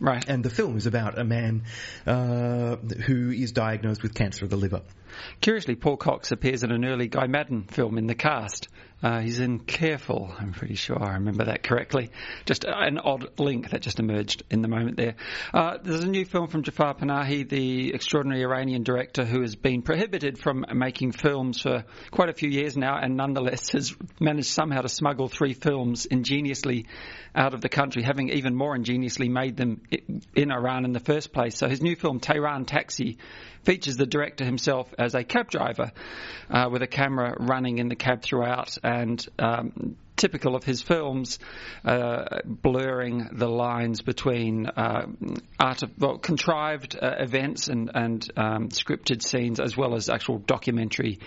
Right. And the film is about a man uh, who is diagnosed with cancer of the liver. Curiously, Paul Cox appears in an early Guy Maddin film in the cast. Uh, he's in Careful, I'm pretty sure I remember that correctly. Just an odd link that just emerged in the moment there. Uh, there's a new film from Jafar Panahi, the extraordinary Iranian director who has been prohibited from making films for quite a few years now and nonetheless has managed somehow to smuggle three films ingeniously out of the country, having even more ingeniously made them in Iran in the first place. So his new film, Tehran Taxi, features the director himself as a cab driver uh, with a camera running in the cab throughout and um, typical of his films, uh, blurring the lines between uh, art of, well, contrived uh, events and, and um, scripted scenes as well as actual documentary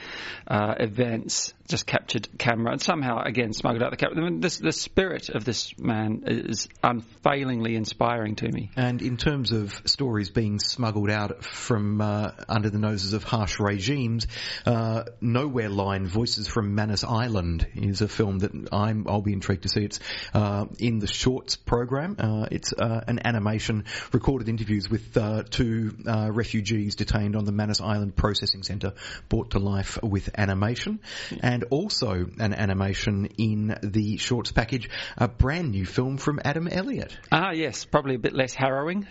uh, events. Just captured camera and somehow again smuggled out the camera. I mean, this, the spirit of this man is unfailingly inspiring to me. And in terms of stories being smuggled out from uh, under the noses of harsh regimes, uh, Nowhere Line Voices from Manus Island is a film that I'm, I'll be intrigued to see. It's uh, in the shorts program. Uh, it's uh, an animation, recorded interviews with uh, two refugees detained on the Manus Island Processing Centre, brought to life with animation, and also an animation in the shorts package, a brand new film from Adam Elliott. Ah, yes, probably a bit less harrowing.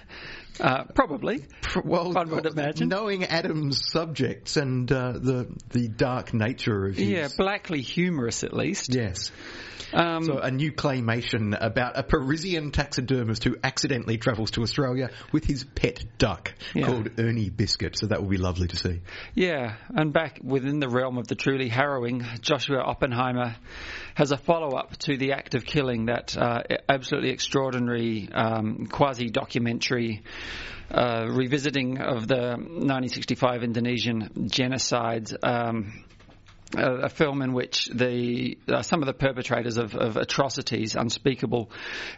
Uh, probably. Well, one would imagine. Knowing Adam's subjects and uh, the the dark nature of his. Yeah, blackly humorous at least. Yes. Um, so a new claymation about a Parisian taxidermist who accidentally travels to Australia with his pet duck yeah. called Ernie Biscuit. So that will be lovely to see. Yeah, and back within the realm of the truly harrowing, Joshua Oppenheimer has a follow-up to the act of killing, that uh, absolutely extraordinary um, quasi-documentary uh, revisiting of the 1965 Indonesian genocide. Um, a, film in which the uh, some of the perpetrators of, of, atrocities, unspeakable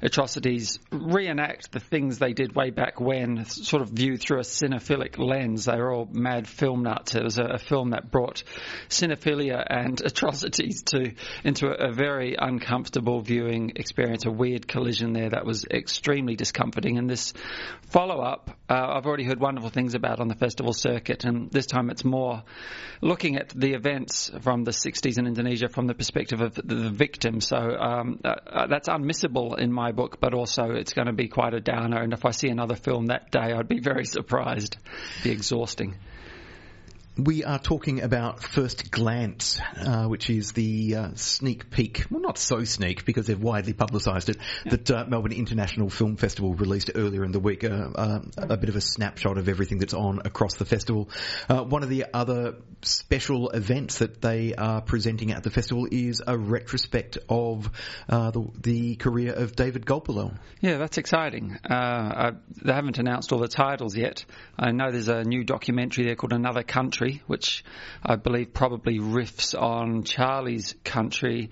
atrocities, reenact the things they did way back when, sort of viewed through a cinephilic lens. They were all mad film nuts. It was a, a film that brought cinephilia and atrocities to into a, a, very uncomfortable viewing experience. A weird collision there that was extremely discomforting. And this follow up, uh, I've already heard wonderful things about on the festival circuit, and this time it's more looking at the events from the 60s in Indonesia from the perspective of the victim. So um, uh, uh, that's unmissable in my book, but also it's going to be quite a downer. And if I see another film that day, I'd be very surprised. It'd be exhausting. We are talking about First Glance, uh, which is the uh, sneak peek, well not so sneak because they've widely publicised it, yeah. that uh, Melbourne International Film Festival released earlier in the week, uh, uh, a bit of a snapshot of everything that's on across the festival. Uh, one of the other special events that they are presenting at the festival is a retrospect of the, the, career of David Gulpilil. Yeah, that's exciting. I, they haven't announced all the titles yet. I know there's a new documentary there called Another Country Country, which I believe probably riffs on Charlie's Country.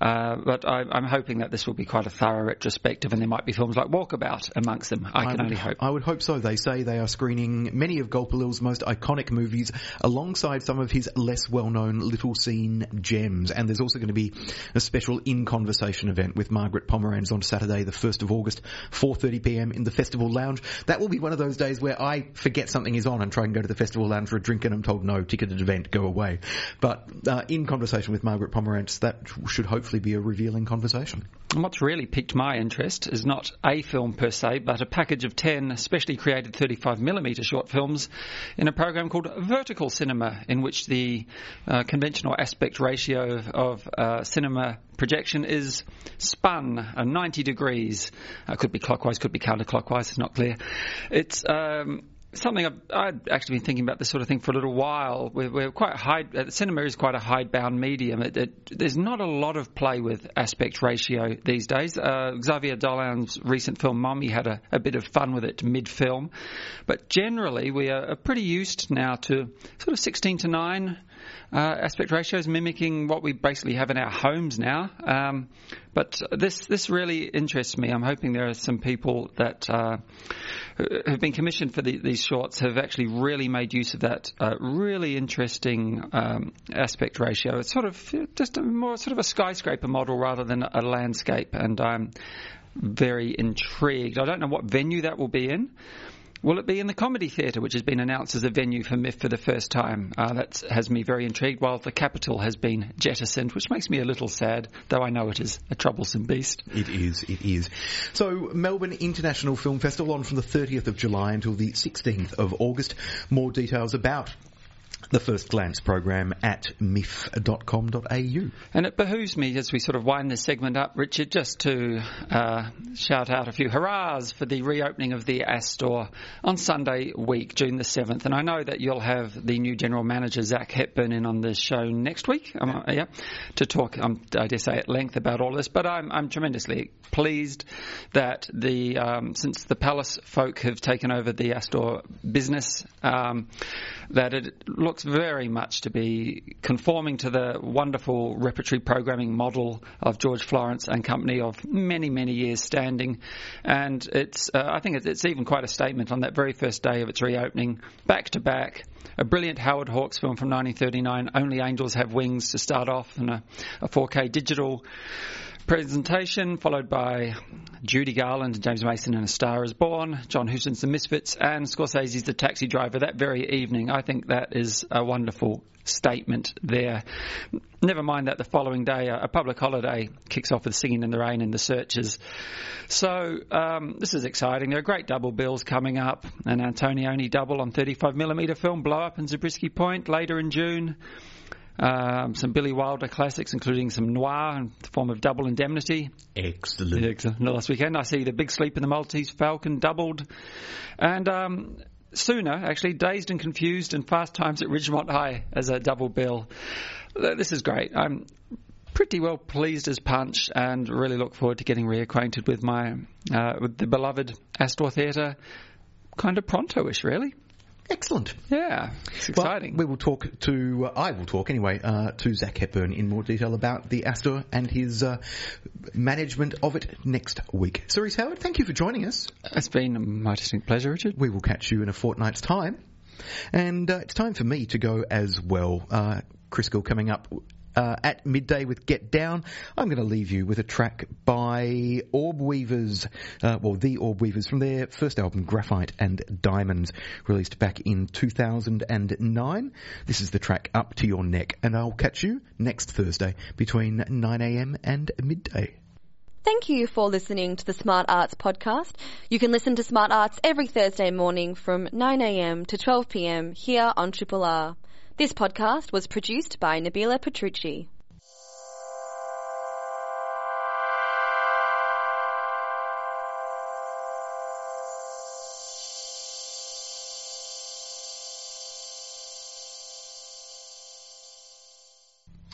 Uh, but I, am hoping that this will be quite a thorough retrospective, and there might be films like Walkabout amongst them. I, I can would, only hope. I would hope so. They say they are screening many of Gulpilil's most iconic movies alongside some of his less well-known little scene gems. And there's also going to be a special in conversation event with Margaret Pomeranz on Saturday, the 1st of August, 4:30 p.m. in the Festival Lounge. That will be one of those days where I forget something is on and try and go to the Festival Lounge for a drink, and I'm told no, ticketed event, go away. But uh, in conversation with Margaret Pomeranz, that should hopefully be a revealing conversation. And what's really piqued my interest is not a film per se, but a package of 10 specially created 35mm short films in a program called Vertical Cinema, in which the uh, conventional aspect ratio of uh, cinema projection is spun uh, 90 degrees. Uh, could be clockwise, could be counterclockwise, it's not clear. It's um, something I've, I've, actually been thinking about this sort of thing for a little while. We're, we're quite high. Uh, cinema is quite a hidebound medium. It, it, there's not a lot of play with aspect ratio these days. Uh, Xavier Dolan's recent film Mommy had a, a bit of fun with it mid-film, but generally we are pretty used now to sort of 16 to 9 uh, aspect ratios, mimicking what we basically have in our homes now. Um, but this this really interests me. I'm hoping there are some people that uh, have been commissioned for the, these shorts have actually really made use of that uh, really interesting um, aspect ratio. It's sort of just a more sort of a skyscraper model rather than a landscape, and I'm very intrigued. I don't know what venue that will be in. Will it be in the Comedy Theatre, which has been announced as a venue for MIFF for the first time? Uh, that has me very intrigued, while the Capitol has been jettisoned, which makes me a little sad, though I know it is a troublesome beast. It is, it is. So, Melbourne International Film Festival on from the 30th of July until the 16th of August. More details about the First Glance program at miff.com.au. And it behooves me as we sort of wind this segment up, Richard, just to uh, shout out a few hurrahs for the reopening of the Astor on Sunday week, June the 7th. And I know that you'll have the new general manager, Zach Hepburn, in on the show next week, um, yeah, to talk, um, I dare say, at length about all this. But I'm, I'm tremendously pleased that the, um, since the Palace folk have taken over the Astor business, um, that it looks very much to be conforming to the wonderful repertory programming model of George Florance and company of many, many years standing. And it's, uh, I think it's, it's even quite a statement on that very first day of its reopening, back to back. A brilliant Howard Hawks film from 1939, Only Angels Have Wings, to start off, and a, a 4K digital presentation, followed by Judy Garland and James Mason in A Star is Born, John Huston's The Misfits, and Scorsese's The Taxi Driver that very evening. I think that is a wonderful statement there. Never mind that the following day, a public holiday kicks off with Singing in the Rain and The Searchers. So um, this is exciting. There are great double bills coming up. An Antonioni double on 35mm film, Blow Up and Zabriskie Point later in June. Um, some Billy Wilder classics, including some noir in the form of Double Indemnity. Excellent. Excellent. Last weekend, I see The Big Sleep in the Maltese Falcon doubled. And um, sooner, actually, Dazed and Confused and Fast Times at Ridgemont High as a double bill. This is great. I'm pretty well pleased as punch and really look forward to getting reacquainted with my uh, with the beloved Astor Theatre kind of pronto-ish, really. Excellent. Yeah, it's exciting. Well, we will talk to, uh, I will talk anyway, uh, to Zach Hepburn in more detail about the Astor and his uh, management of it next week. Cerise Howard, thank you for joining us. It's been my distinct pleasure, Richard. We will catch you in a fortnight's time. And uh, it's time for me to go as well. Uh, Chris Gill coming up uh, at midday with Get Down. I'm going to leave you with a track by Orb Weavers, uh, well, the Orb Weavers from their first album, Graphite and Diamonds, released back in 2009. This is the track Up to Your Neck, and I'll catch you next Thursday between 9am and midday. Thank you for listening to the Smart Arts podcast. You can listen to Smart Arts every Thursday morning from 9am to 12pm here on Triple R. This podcast was produced by Nabila Petrucci.